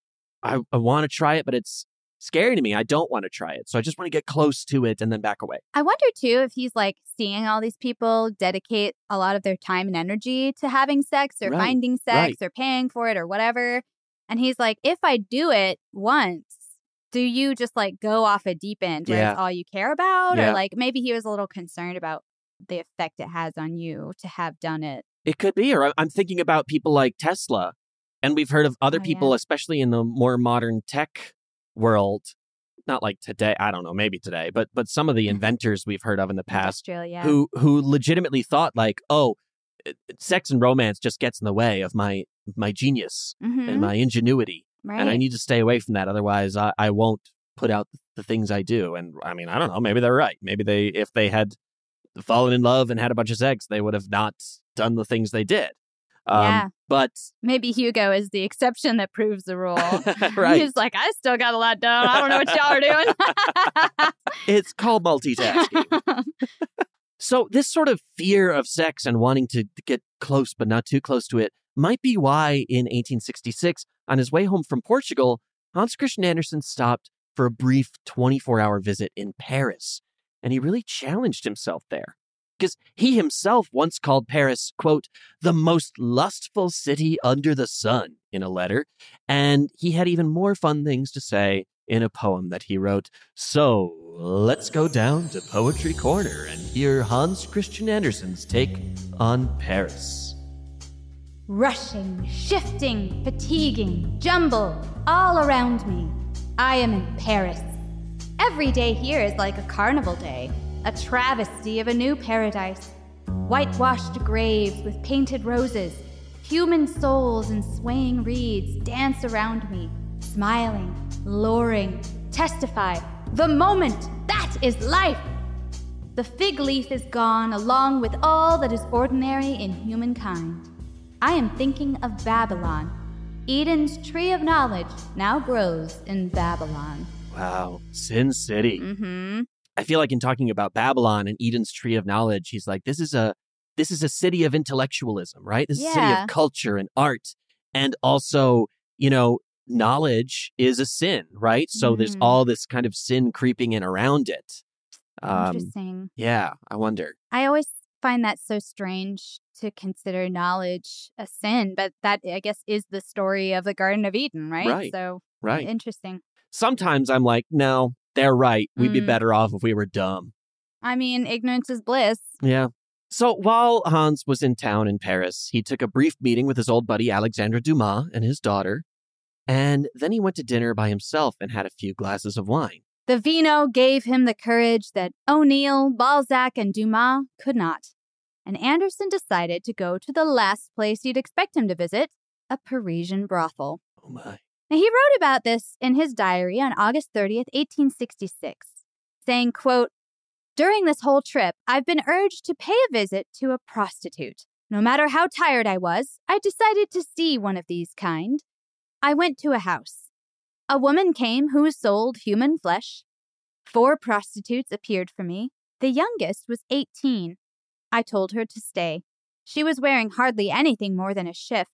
I, I want to try it, but it's scary to me. I don't want to try it. So I just want to get close to it and then back away. I wonder too if he's like seeing all these people dedicate a lot of their time and energy to having sex or Right, finding sex right. or paying for it or whatever. And he's like, if I do it once, do you just like go off a deep end where Yeah. it's all you care about? Yeah. Or like maybe he was a little concerned about the effect it has on you to have done it. It could be. Or I'm thinking about people like Tesla. And we've heard of other Oh, people, yeah. especially in the more modern tech world. Not like today, I don't know, maybe today, but but some of the inventors we've heard of in the past yeah. who who legitimately thought like, oh, sex and romance just gets in the way of my my genius Mhm. and my ingenuity, and I need to stay away from that. Otherwise, I, I won't put out the things I do. And I mean, I don't know. Maybe they're right. Maybe they, if they had fallen in love and had a bunch of sex, they would have not done the things they did. Um, Yeah. But Maybe Hugo is the exception that proves the rule. [laughs] [laughs] Right. He's like, I still got a lot done. I don't know what y'all are doing. [laughs] it's called multitasking. so this sort of fear of sex and wanting to get close but not too close to it might be why in 1866 on his way home from portugal hans christian andersen stopped for a brief 24-hour visit in paris and he really challenged himself there because he himself once called paris quote the most lustful city under the sun in a letter and he had even more fun things to say in a poem that he wrote. So let's go down to poetry corner and hear hans christian andersen's take on paris Rushing, shifting, fatiguing, jumble, all around me. I am in Paris. Every day here is like a carnival day, a travesty of a new paradise. Whitewashed graves with painted roses, human souls and swaying reeds dance around me, smiling, luring, testify. The moment! That is life! The fig leaf is gone along with all that is ordinary in humankind. I am thinking of Babylon. Eden's tree of knowledge now grows in Babylon. wow sin city Mm-hmm. i feel like in talking about babylon and eden's tree of knowledge he's like this is a this is a city of intellectualism right this is a city of culture and art and also you know knowledge is a sin right so there's Mhm. all this kind of sin creeping in around it um Interesting. yeah i wonder I always find that so strange to consider knowledge a sin, but that I guess is the story of the Garden of Eden, right? Right. So Right. interesting. sometimes i'm like no they're right we'd be Mm. better off if we were dumb I mean, ignorance is bliss. Yeah. So while Hans was in town in Paris, he took a brief meeting with his old buddy Alexandre Dumas and his daughter, and then he went to dinner by himself and had a few glasses of wine. The vino gave him the courage that O'Neill, Balzac, and Dumas could not. And Andersen decided to go to the last place you'd expect him to visit a Parisian brothel. Oh my. Now, he wrote about this in his diary on August 30th, 1866, saying, quote, During this whole trip, I've been urged to pay a visit to a prostitute. No matter how tired I was, I decided to see one of these kind. I went to a house. A woman came who sold human flesh. Four prostitutes appeared for me. The youngest was 18. I told her to stay. She was wearing hardly anything more than a shift,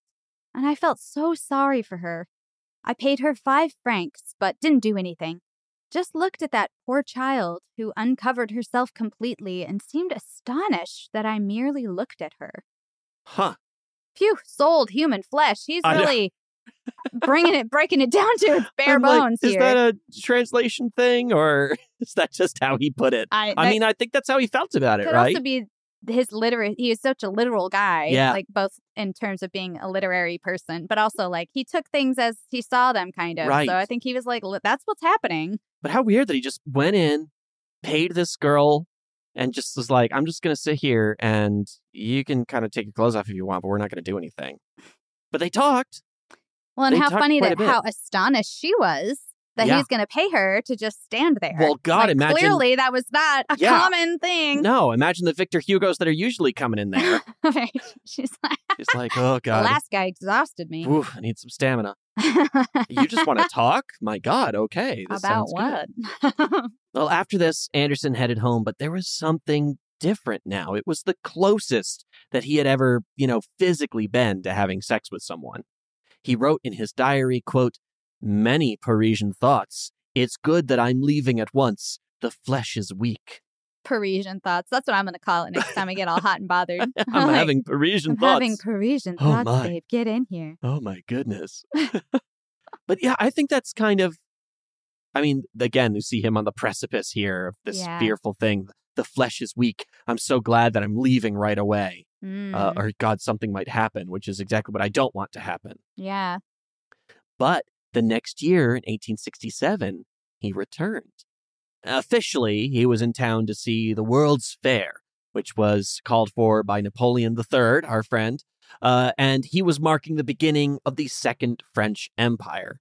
and I felt so sorry for her. I paid her five francs, but didn't do anything. Just looked at that poor child who uncovered herself completely and seemed astonished that I merely looked at her. Huh. Phew, sold human flesh. He's I really [laughs] bringing it, breaking it down to its bare I'm like, bones is here. that a translation thing or [laughs] is that just how he put it? I- I mean, I think that's how he felt about it, could right? also be his literate. He is such a literal guy. Yeah. Like both in terms of being a literary person, but also like he took things as he saw them, kind of. Right. So I think he was like, "Li- "That's what's happening." But how weird that he just went in, paid this girl, and just was like, I'm just going to sit here and you can kind of take your clothes off if you want, but we're not going to do anything. But they talked. Well, and They how funny that how astonished she was that Yeah. he's going to pay her to just stand there. Well, God, Like, imagine- clearly that was not a Yeah. common thing. No, imagine the Victor Hugos that are usually coming in there. [laughs] Right. She's like, He's like, oh, [laughs] the God. last guy exhausted me. Oof, I need some stamina. [laughs] you just want to talk? My God, okay. This About what? Well, after this, Andersen headed home, but there was something different now. It was the closest that he had ever, you know, physically been to having sex with someone. He wrote in his diary, quote, many Parisian thoughts It's good that I'm leaving at once. The flesh is weak. Parisian thoughts. That's what I'm going to call it next time I get all hot and bothered. [laughs] I'm [laughs] like, having Parisian I'm thoughts. having Parisian Oh, thoughts, my. babe. Get in here. Oh my goodness. [laughs] but yeah, I think that's kind of I mean, again, you see him on the precipice here of this Yeah. fearful thing. The flesh is weak. I'm so glad that I'm leaving right away. Uh, Mm. or God, something might happen, which is exactly what I don't want to happen. Yeah. But the next year, in 1867, he returned. Officially, he was in town to see the World's Fair, which was called for by Napoleon III, our friend, uh, and he was marking the beginning of the Second French Empire.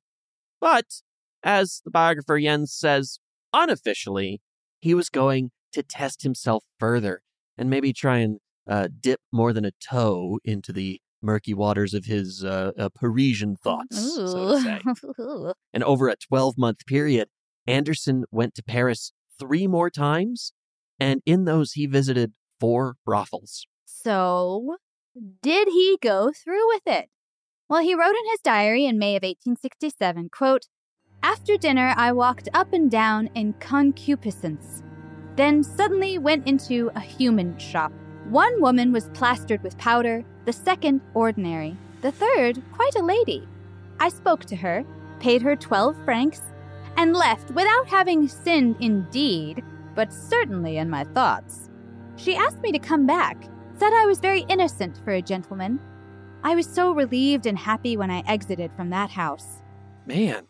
But, as the biographer Jens says, unofficially, he was going to test himself further and maybe try and uh, dip more than a toe into the murky waters of his uh, uh, Parisian thoughts, so to say. [laughs] And over a 12 month period, Andersen went to Paris three more times, and in those, he visited four brothels. So, did he go through with it? Well, he wrote in his diary in May of 1867, quote, After dinner, I walked up and down in concupiscence, then suddenly went into a human shop. One woman was plastered with powder, the second ordinary, the third quite a lady. I spoke to her, paid her 12 francs, and left without having sinned indeed, but certainly in my thoughts. She asked me to come back, said I was very innocent for a gentleman. I was so relieved and happy when I exited from that house. Man,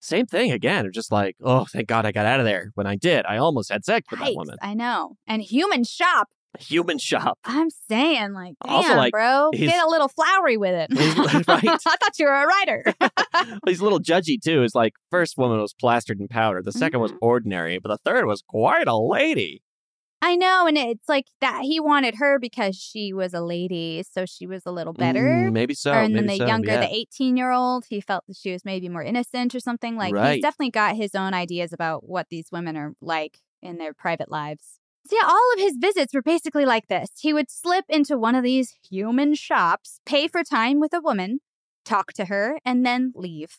same thing again. I'm just like, oh, thank God I got out of there. When I did, I almost had sex with that woman. I know. And human shop. Human shop. I'm saying, like, damn, Also, like, bro, get a little flowery with it. [laughs] Right. I thought you were a writer. [laughs] He's a little judgy too. It's like first woman was plastered in powder, the 2nd was Mm-hmm. ordinary, but the third was quite a lady. I know, and it's like that he wanted her because she was a lady, so she was a little better. Mm, maybe so, Or, and then the so, younger, yeah. the 18 year old, he felt that she was maybe more innocent or something. Like Right. he's definitely got his own ideas about what these women are like in their private lives. So yeah, all of his visits were basically like this. He would slip into one of these human shops, pay for time with a woman, talk to her, and then leave.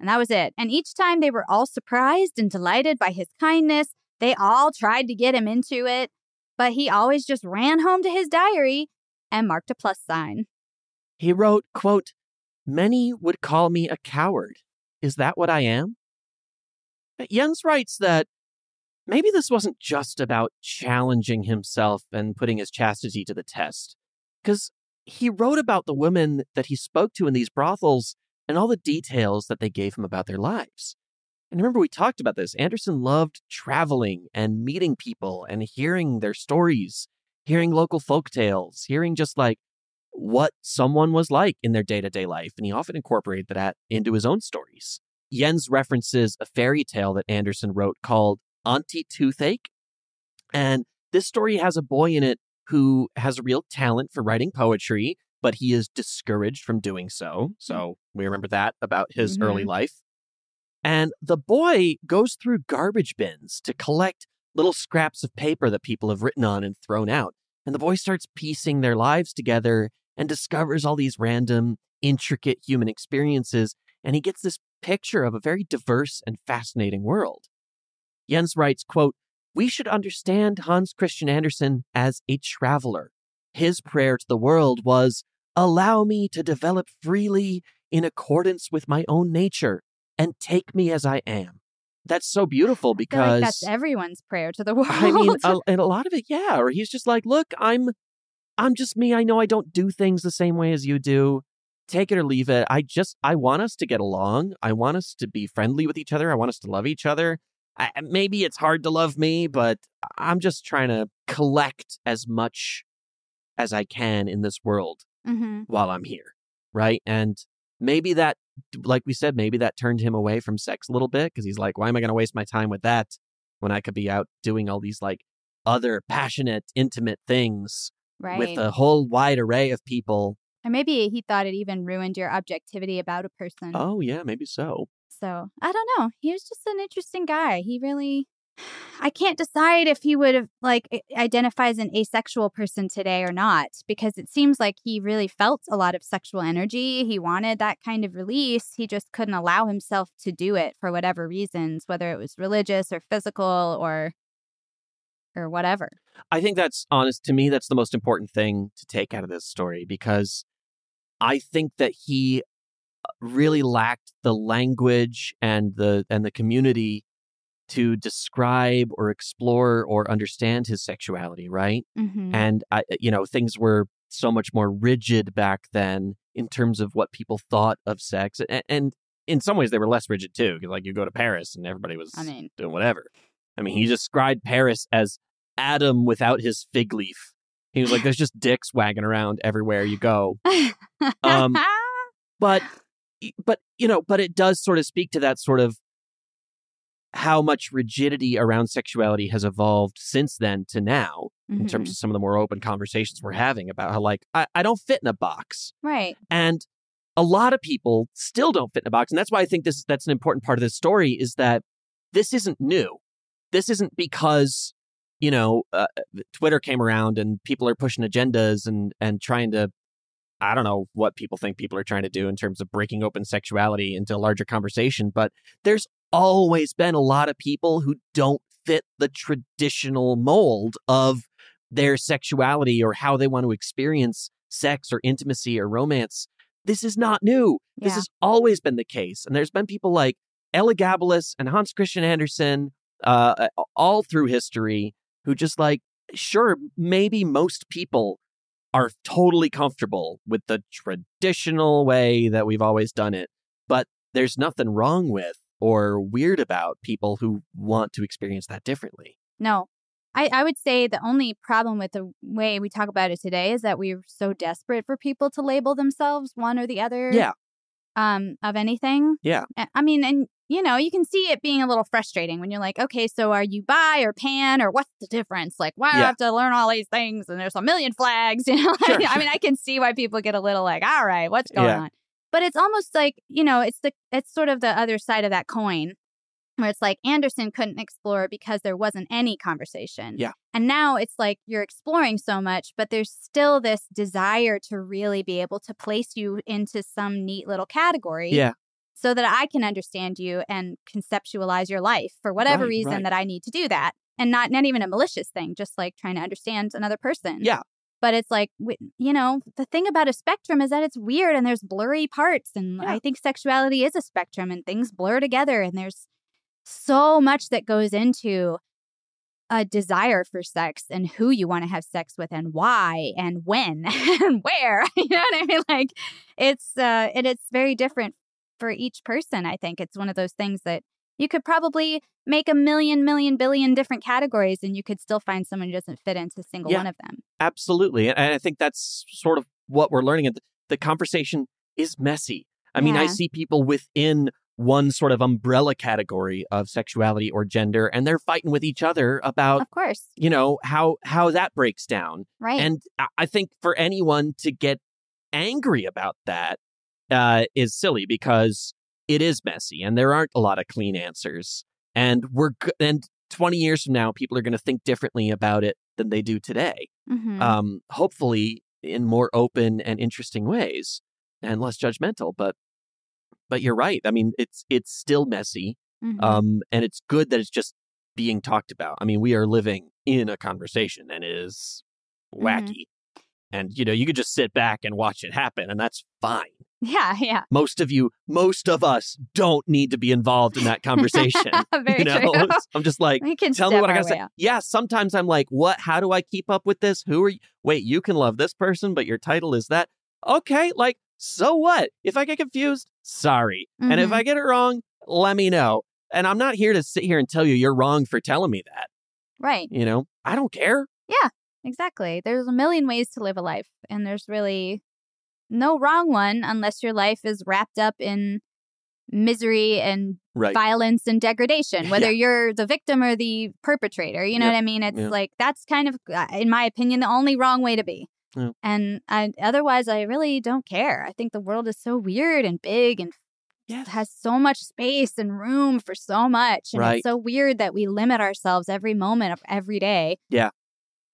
And that was it. And each time they were all surprised and delighted by his kindness. They all tried to get him into it, but he always just ran home to his diary and marked a plus sign. He wrote, quote, Many would call me a coward. Is that what I am? But Jens writes that maybe this wasn't just about challenging himself and putting his chastity to the test, because he wrote about the women that he spoke to in these brothels and all the details that they gave him about their lives. And remember, we talked about this. Andersen loved traveling and meeting people and hearing their stories, hearing local folk tales, hearing just like what someone was like in their day to day life. And he often incorporated that into his own stories. Jens references a fairy tale that Andersen wrote called Auntie Toothache. And this story has a boy in it who has a real talent for writing poetry, but he is discouraged from doing so. So we remember that about his early Mhm. life. And the boy goes through garbage bins to collect little scraps of paper that people have written on and thrown out. And the boy starts piecing their lives together and discovers all these random, intricate human experiences. And he gets this picture of a very diverse and fascinating world. Jens writes, quote, We should understand Hans Christian Andersen as a traveler. His prayer to the world was, Allow me to develop freely in accordance with my own nature and take me as I am. That's so beautiful because like that's everyone's prayer to the world. I mean, a, and a lot of it, yeah. Or he's just like, look, I'm, I'm just me. I know I don't do things the same way as you do. Take it or leave it. I just, I want us to get along. I want us to be friendly with each other. I want us to love each other. I, maybe it's hard to love me, but I'm just trying to collect as much as I can in this world Mhm. while I'm here, right? And maybe that, like we said, maybe that turned him away from sex a little bit because he's like, why am I going to waste my time with that when I could be out doing all these like other passionate, intimate things Right. with a whole wide array of people? Or maybe he thought it even ruined your objectivity about a person. Oh, yeah, maybe so. So I don't know. He was just an interesting guy. He really [sighs] I can't decide if he would have like identify as an asexual person today or not because it seems like he really felt a lot of sexual energy. He wanted that kind of release. He just couldn't allow himself to do it for whatever reasons, whether it was religious or physical or or whatever. I think that's honest to me. That's the most important thing to take out of this story because I think that he really lacked the language and the and the community to describe or explore or understand his sexuality, right? Mhm. And I, you know, things were so much more rigid back then in terms of what people thought of sex, and, and in some ways they were less rigid too. Because Like you go to Paris and everybody was I mean- doing whatever. I mean, he described Paris as Adam without his fig leaf. He was like, "There's just dicks wagging around everywhere you go." [laughs] um, but but you know, but it does sort of speak to that sort of how much rigidity around sexuality has evolved since then to now in terms Mhm. of some of the more open conversations we're having about how like I, I don't fit in a box Right. and a lot of people still don't fit in a box and that's why i think this that's an important part of this story is that this isn't new this isn't because you know uh, twitter came around and people are pushing agendas and and trying to i don't know what people think people are trying to do in terms of breaking open sexuality into a larger conversation but there's always been a lot of people who don't fit the traditional mold of their sexuality or how they want to experience sex or intimacy or romance. This is not new. This has always been the case. And there's been people like Elagabalus and Hans Christian Andersen uh, all through history who just like, sure, maybe most people are totally comfortable with the traditional way that we've always done it. But there's nothing wrong with or weird about people who want to experience that differently. No. I, I would say the only problem with the way we talk about it today is that we're so desperate for people to label themselves one or the other Yeah. um, of anything. Yeah. I mean, and you know, you can see it being a little frustrating when you're like, okay, so are you bi or pan or what's the difference? Like, why do I have to learn all these things? And there's a million flags, [laughs] you know? Sure, I mean, I can see why people get a little like, all right, what's going Yeah. on? But it's almost like, you know, it's the it's sort of the other side of that coin where it's like Andersen couldn't explore because there wasn't any conversation. Yeah. And now it's like you're exploring so much, but there's still this desire to really be able to place you into some neat little category. Yeah. So that I can understand you and conceptualize your life for whatever Right, reason right. that I need to do that. And not not even a malicious thing, just like trying to understand another person. Yeah. But it's like, you know, the thing about a spectrum is that it's weird and there's blurry parts. And I think sexuality is a spectrum and things blur together. And there's so much that goes into a desire for sex and who you want to have sex with and why and when [laughs] and where. [laughs] You know what I mean? Like it's uh and it's very different for each person, I think. It's one of those things that you could probably make a million, million, billion different categories and you could still find someone who doesn't fit into a single Yeah. one of them. Absolutely. And I think that's sort of what we're learning. The- The conversation is messy. I mean, I see people within one sort of umbrella category of sexuality or gender, and they're fighting with each other about, Of course. you know, how how that breaks down. Right. And I think for anyone to get angry about that uh, is silly because it is messy, and there aren't a lot of clean answers. And we're g- and twenty years from now, people are going to think differently about it than they do today Mhm. um, hopefully in more open and interesting ways and less judgmental. But but you're right. I mean, it's it's still messy, Mhm. um, and it's good that it's just being talked about. I mean, we are living in a conversation, and it is wacky. And you know, you could just sit back and watch it happen, and that's fine. Yeah, yeah. Most of you, most of us, don't need to be involved in that conversation. [laughs] [laughs] Very you know? true. [laughs] I'm just like, tell me what I gotta say. out. Yeah, sometimes I'm like, what? How do I keep up with this? Who are you? Wait, you can love this person, but your title is that. Okay, like, so what? If I get confused, sorry. And if Mhm. I get it wrong, let me know. And I'm not here to sit here and tell you you're wrong for telling me that. Right. You know, I don't care. Yeah, exactly. There's a million ways to live a life, and there's really no wrong one unless your life is wrapped up in misery and Right. violence and degradation, [laughs] whether Yeah. you're the victim or the perpetrator. You know what I mean? It's like that's kind of, uh, in my opinion, the only wrong way to be. And I, otherwise, I really don't care. I think the world is so weird and big and has so much space and room for so much. And Right. it's so weird that we limit ourselves every moment of every day. Yeah.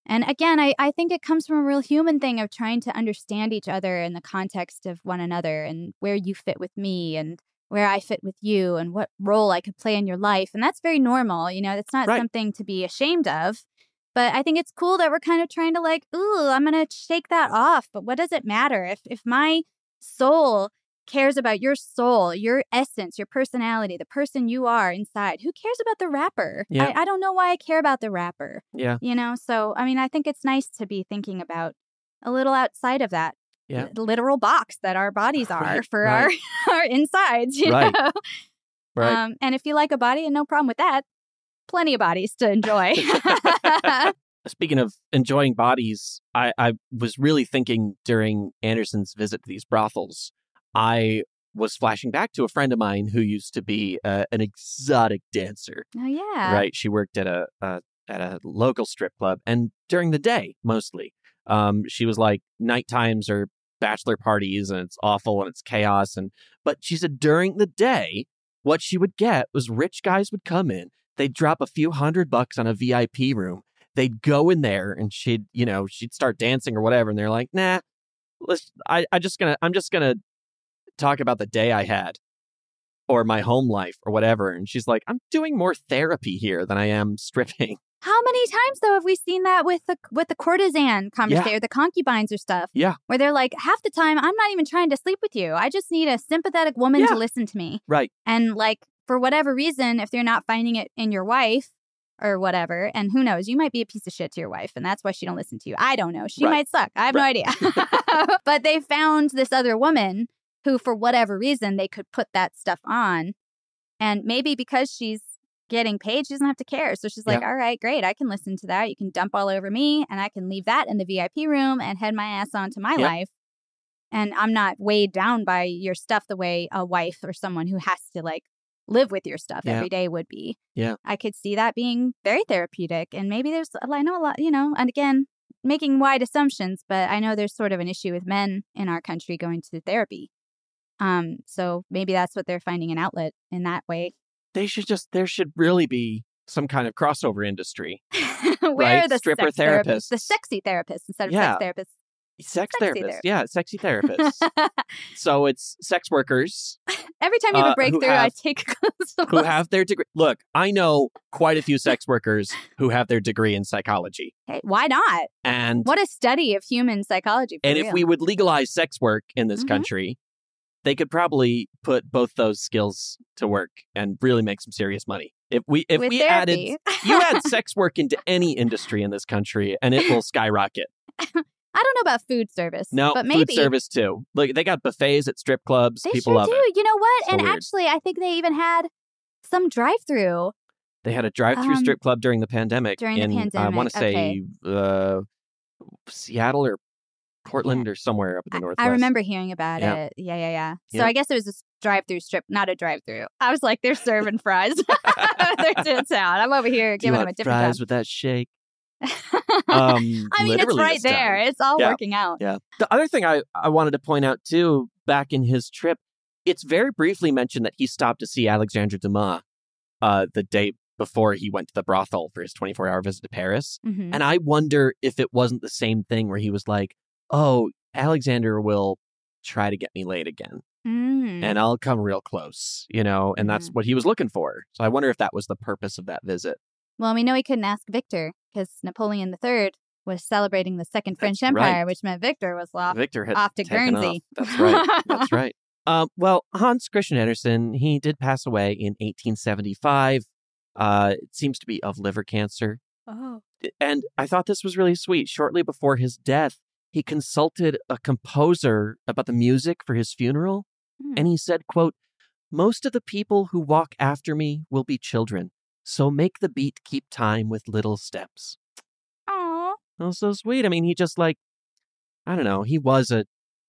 And again, I, I think it comes from a real human thing of trying to understand each other in the context of one another and where you fit with me and where I fit with you and what role I could play in your life. And that's very normal. You know, that's not Right. something to be ashamed of. But I think it's cool that we're kind of trying to like, ooh, I'm gonna shake that off. But what does it matter if if my soul cares about your soul, your essence, your personality, the person you are inside? Who cares about the wrapper? Yeah. I, I don't know why I care about the wrapper. Yeah. You know, so I mean, I think it's nice to be thinking about a little outside of that Yeah. literal box that our [laughs] bodies are Right, for right. our [laughs] our insides. You Right. know. Right. Um, and if you like a body, and no problem with that, plenty of bodies to enjoy. [laughs] Speaking of enjoying bodies, I, I was really thinking during Andersen's visit to these brothels, I was flashing back to a friend of mine who used to be uh, an exotic dancer. oh yeah. Right, she worked at a, a at a local strip club, and during the day mostly, um, she was like night times or bachelor parties, and it's awful and it's chaos. And but she said during the day, what she would get was rich guys would come in, they'd drop a few hundred bucks on a VIP room, they'd go in there, and she'd you know she'd start dancing or whatever, and they're like, nah, let's I I just gonna I'm just gonna talk about the day I had or my home life or whatever. And she's like, I'm doing more therapy here than I am stripping. [laughs] How many times though have we seen that with the with the courtesan conversation, or the concubines or stuff? Yeah. Where they're like, half the time, I'm not even trying to sleep with you. I just need a sympathetic woman Yeah. to listen to me. Right. And like, for whatever reason, if they're not finding it in your wife or whatever, and who knows, you might be a piece of shit to your wife, and that's why she don't listen to you. I don't know. She Right. might suck. I have no idea. [laughs] [laughs] but they found this other woman who, for whatever reason, they could put that stuff on. And maybe because she's getting paid, she doesn't have to care. So she's like, Yeah. all right, great. I can listen to that. You can dump all over me, and I can leave that in the VIP room and head my ass on to my Yeah. life. And I'm not weighed down by your stuff the way a wife or someone who has to like live with your stuff Yeah. every day would be. Yeah. I could see that being very therapeutic. And maybe there's, I know a lot, you know, and again, making wide assumptions, but I know there's sort of an issue with men in our country going to therapy. Um, so maybe that's what they're finding an outlet in that way. They should just, there should really be some kind of crossover industry. [laughs] Where Right, are the stripper therapists? therapists. The sexy therapists instead of Yeah. sex therapists. Sex Sexy therapists. therapist. Yeah, sexy therapists. [laughs] so it's sex workers Every time you have Uh, a who breakthrough, I have- take [laughs] close who have their degree. Look, I know quite a few sex workers who have their degree in psychology. Hey, why not? And What a study of human psychology. And real. if we would legalize sex work in this Mhm. country, they could probably put both those skills to work and really make some serious money. If we if With we therapy. added you add [laughs] sex work into any industry in this country and it will skyrocket. [laughs] I don't know about food service. No, but maybe food service too. Look, they got buffets at strip clubs. They People sure love do. it. You know what? So and weird. actually, I think they even had some drive-through. They had a drive-through Um, strip club during the pandemic. during the in, I want to say uh, Seattle or Portland or somewhere up in the north. I remember hearing about Yeah. it. Yeah, yeah, yeah. So Yeah. I guess it was a drive-through strip, not a drive-through. I was like, they're serving fries. [laughs] they're [laughs] doing town. I'm over here giving them a different fries with that shake? [laughs] um, I mean, it's right there. It's all Yeah. working out. Yeah. The other thing I, I wanted to point out too, back in his trip, it's very briefly mentioned that he stopped to see Alexandre Dumas uh, the day before he went to the brothel for his 24 hour visit to Paris. Mhm. And I wonder if it wasn't the same thing where he was like, oh, Alexander will try to get me laid again Mm. and I'll come real close, you know, and that's what he was looking for. So I wonder if that was the purpose of that visit. Well, we know he couldn't ask Victor because Napoleon III was celebrating the Second French That's Empire, right. which meant Victor was off, Victor had off to Guernsey. off. That's right. That's [laughs] right. Um, well, Hans Christian Andersen, he did pass away in 1875. Uh, it seems to be of liver cancer. Oh. And I thought this was really sweet. Shortly before his death, he consulted a composer about the music for his funeral. Hmm. And he said, quote, most of the people who walk after me will be children. So make the beat keep time with little steps. Aw. That was so sweet. I mean, he just like, I don't know, he was a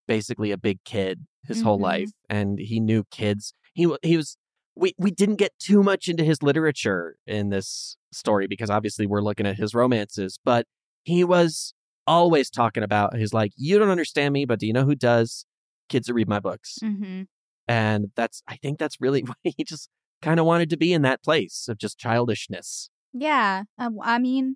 basically a big kid his whole Mhm. life, and he knew kids. He he was. We we didn't get too much into his literature in this story because obviously we're looking at his romances, but he was always talking about He's like, you don't understand me, but do you know who does? Kids that read my books. Mm-hmm. And that's, I think that's really [laughs] why he just kind of wanted to be in that place of just childishness. Yeah. Uh, I mean,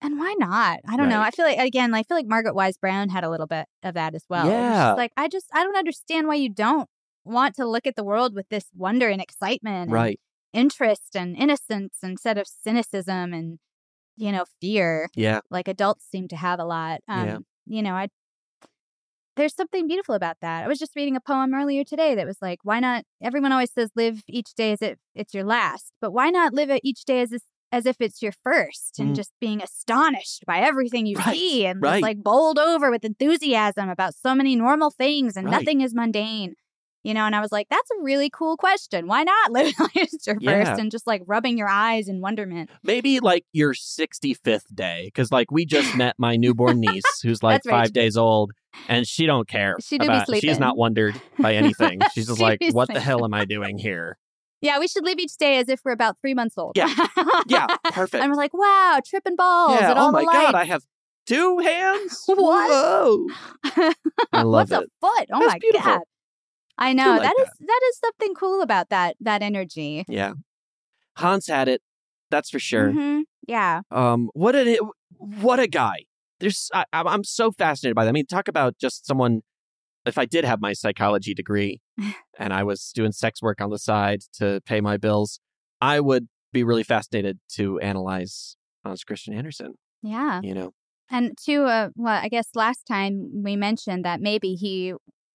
and why not? I don't know. I feel like, again, I feel like Margaret Wise Brown had a little bit of that as well. Yeah. just like, I just, I don't understand why you don't want to look at the world with this wonder and excitement. and Right. interest and innocence instead of cynicism and, you know, fear. Yeah. Like adults seem to have a lot. Um, Yeah. You know, I, there's something beautiful about that. I was just reading a poem earlier today that was like, why not? Everyone always says live each day as if it's your last, but why not live it each day as if, as if it's your first and Mm. just being astonished by everything you Right, see and right. just like bowled over with enthusiasm about so many normal things and Right. nothing is mundane. You know, and I was like, that's a really cool question. Why not [laughs] live your Yeah. first and just like rubbing your eyes in wonderment? Maybe like your 65th day. Cause like we just met my newborn niece who's like five days old and she don't care. She do be about, she's not wondered by anything. [laughs] She's just She like, what the hell am I doing here? Yeah, we should live each day as if we're about three months old. Yeah. Yeah. Perfect. [laughs] and we're like, wow, tripping balls yeah. Oh my God. I have two hands. What? Whoa. I love What's it. a foot? Oh That's my beautiful. god. I know. like that is that is something cool about that that energy. Yeah. Hans had it. That's for sure. Mhm. Yeah. Um, what a what a guy. There's I, I'm I'm so fascinated by that. I mean, talk about just someone. If I did have my psychology degree [laughs] and I was doing sex work on the side to pay my bills, I would be really fascinated to analyze Hans Christian Andersen. Yeah. You know, And to uh well, I guess last time we mentioned that maybe he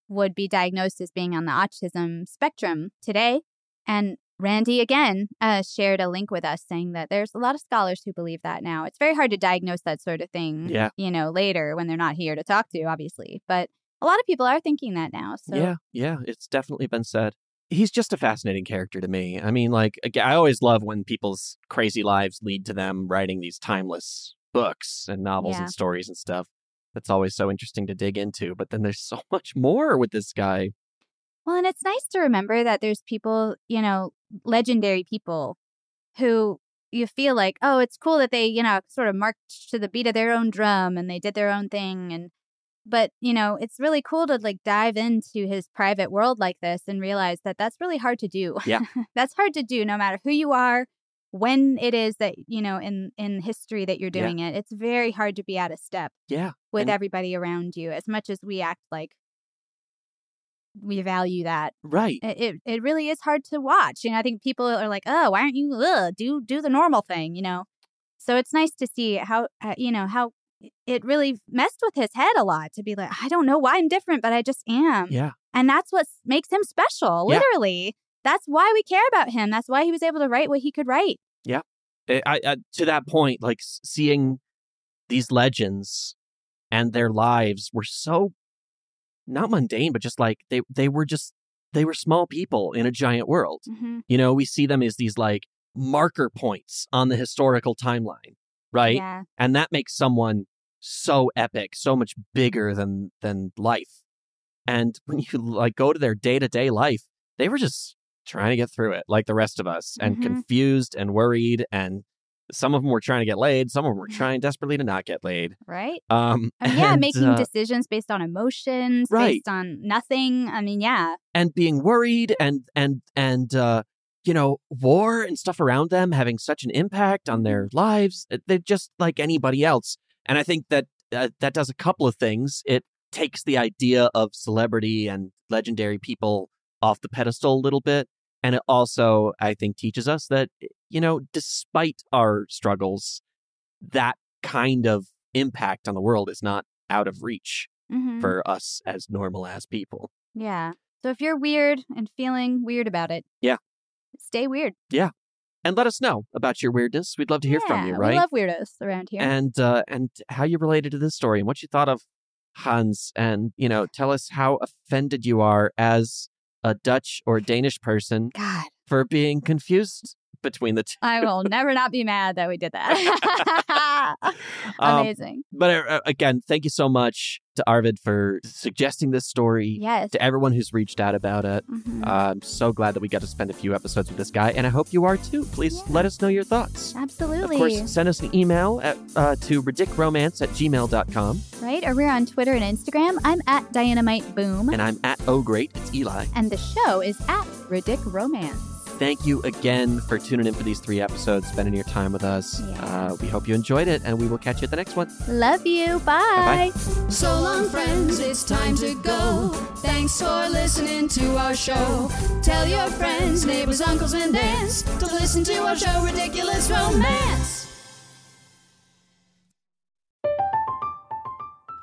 would be diagnosed as being on the autism spectrum today. And Randy again uh, shared a link with us saying that there's a lot of scholars who believe that now. It's very hard to diagnose that sort of thing, Yeah. you know, later when they're not here to talk to, obviously. But a lot of people are thinking that now. So yeah, yeah, it's definitely been said. He's just a fascinating character to me. I mean, like, I always love when people's crazy lives lead to them writing these timeless books and novels Yeah. and stories and stuff. That's always so interesting to dig into. But then there's so [laughs] much more with this guy. Well, and it's nice to remember that there's people, you know, legendary people who you feel like, oh, it's cool that they, you know, sort of marched to the beat of their own drum and they did their own thing. And, but, you know, it's really cool to like dive into his private world like this and realize that that's really hard to do. Yeah. [laughs] that's hard to do no matter who you are, when it is that, you know, in, in history that you're Yeah. doing it. It's very hard to be out of step Yeah. with and- everybody around you as much as we act like we value that Right. it, it it really is hard to watch. You know, I think people are like, "Oh, why aren't you ugh, do do the normal thing?" You know, so it's nice to see how uh, you know how it really messed with his head a lot to be like, "I don't know why I'm different, but I just am." Yeah. and that's what makes him special. Yeah. Literally, that's why we care about him. That's why he was able to write what he could write. Yeah. I, I, I- to that point, like seeing these legends and their lives were so not mundane, but just like they they were just they were small people in a giant world. Mhm. You know, we see them as these like marker points on the historical timeline, right? Yeah. And that makes someone so epic, so much bigger than than life. And when you like go to their day-to-day life, they were just trying to get through it like the rest of us and Mhm. confused and worried and some of them were trying to get laid, some of them were [laughs] trying desperately to not get laid. Right. Um I mean, yeah, [laughs] and, making uh, decisions based on emotions, Right. based on nothing. I mean, yeah. and being worried and and and uh you know war and stuff around them having such an impact on their lives Uh, they're just like anybody else and i think that uh, that does a couple of things it takes the idea of celebrity and legendary people off the pedestal a little bit and it also i think teaches us that you know despite our struggles that kind of impact on the world is not out of reach Mhm. for us as normal as people Yeah. So if you're weird and feeling weird about it, yeah stay weird. Yeah. And let us know about your weirdness. We'd love to hear from you, right? We love weirdos around here. and uh, and how you related to this story and what you thought of Hans and you know tell us how offended you are as a Dutch or Danish person God. for being confused between the two. I will never not be mad that we did that. [laughs] [laughs] Um, Amazing. but uh, again, thank you so much to Arvid for suggesting this story. Yes. To everyone who's reached out about it. Mhm. Uh, I'm so glad that we got to spend a few episodes with this guy, and I hope you are too. Please let us know your thoughts. Absolutely. Of course, send us an email at, uh, to ridiculromance at gmail.com. right? Or we're on Twitter and Instagram. I'm at Dynamite Boom. And I'm at Oh Great. It's Eli. And the show is at Ridic Romance. Thank you again for tuning in for these three episodes, spending your time with us. Uh, we hope you enjoyed it, and we will catch you at the next one. Love you. Bye. Bye. So long, friends, it's time to go. Thanks for listening to our show. Tell your friends, neighbors, uncles, and aunts to listen to our show, Ridiculous Romance.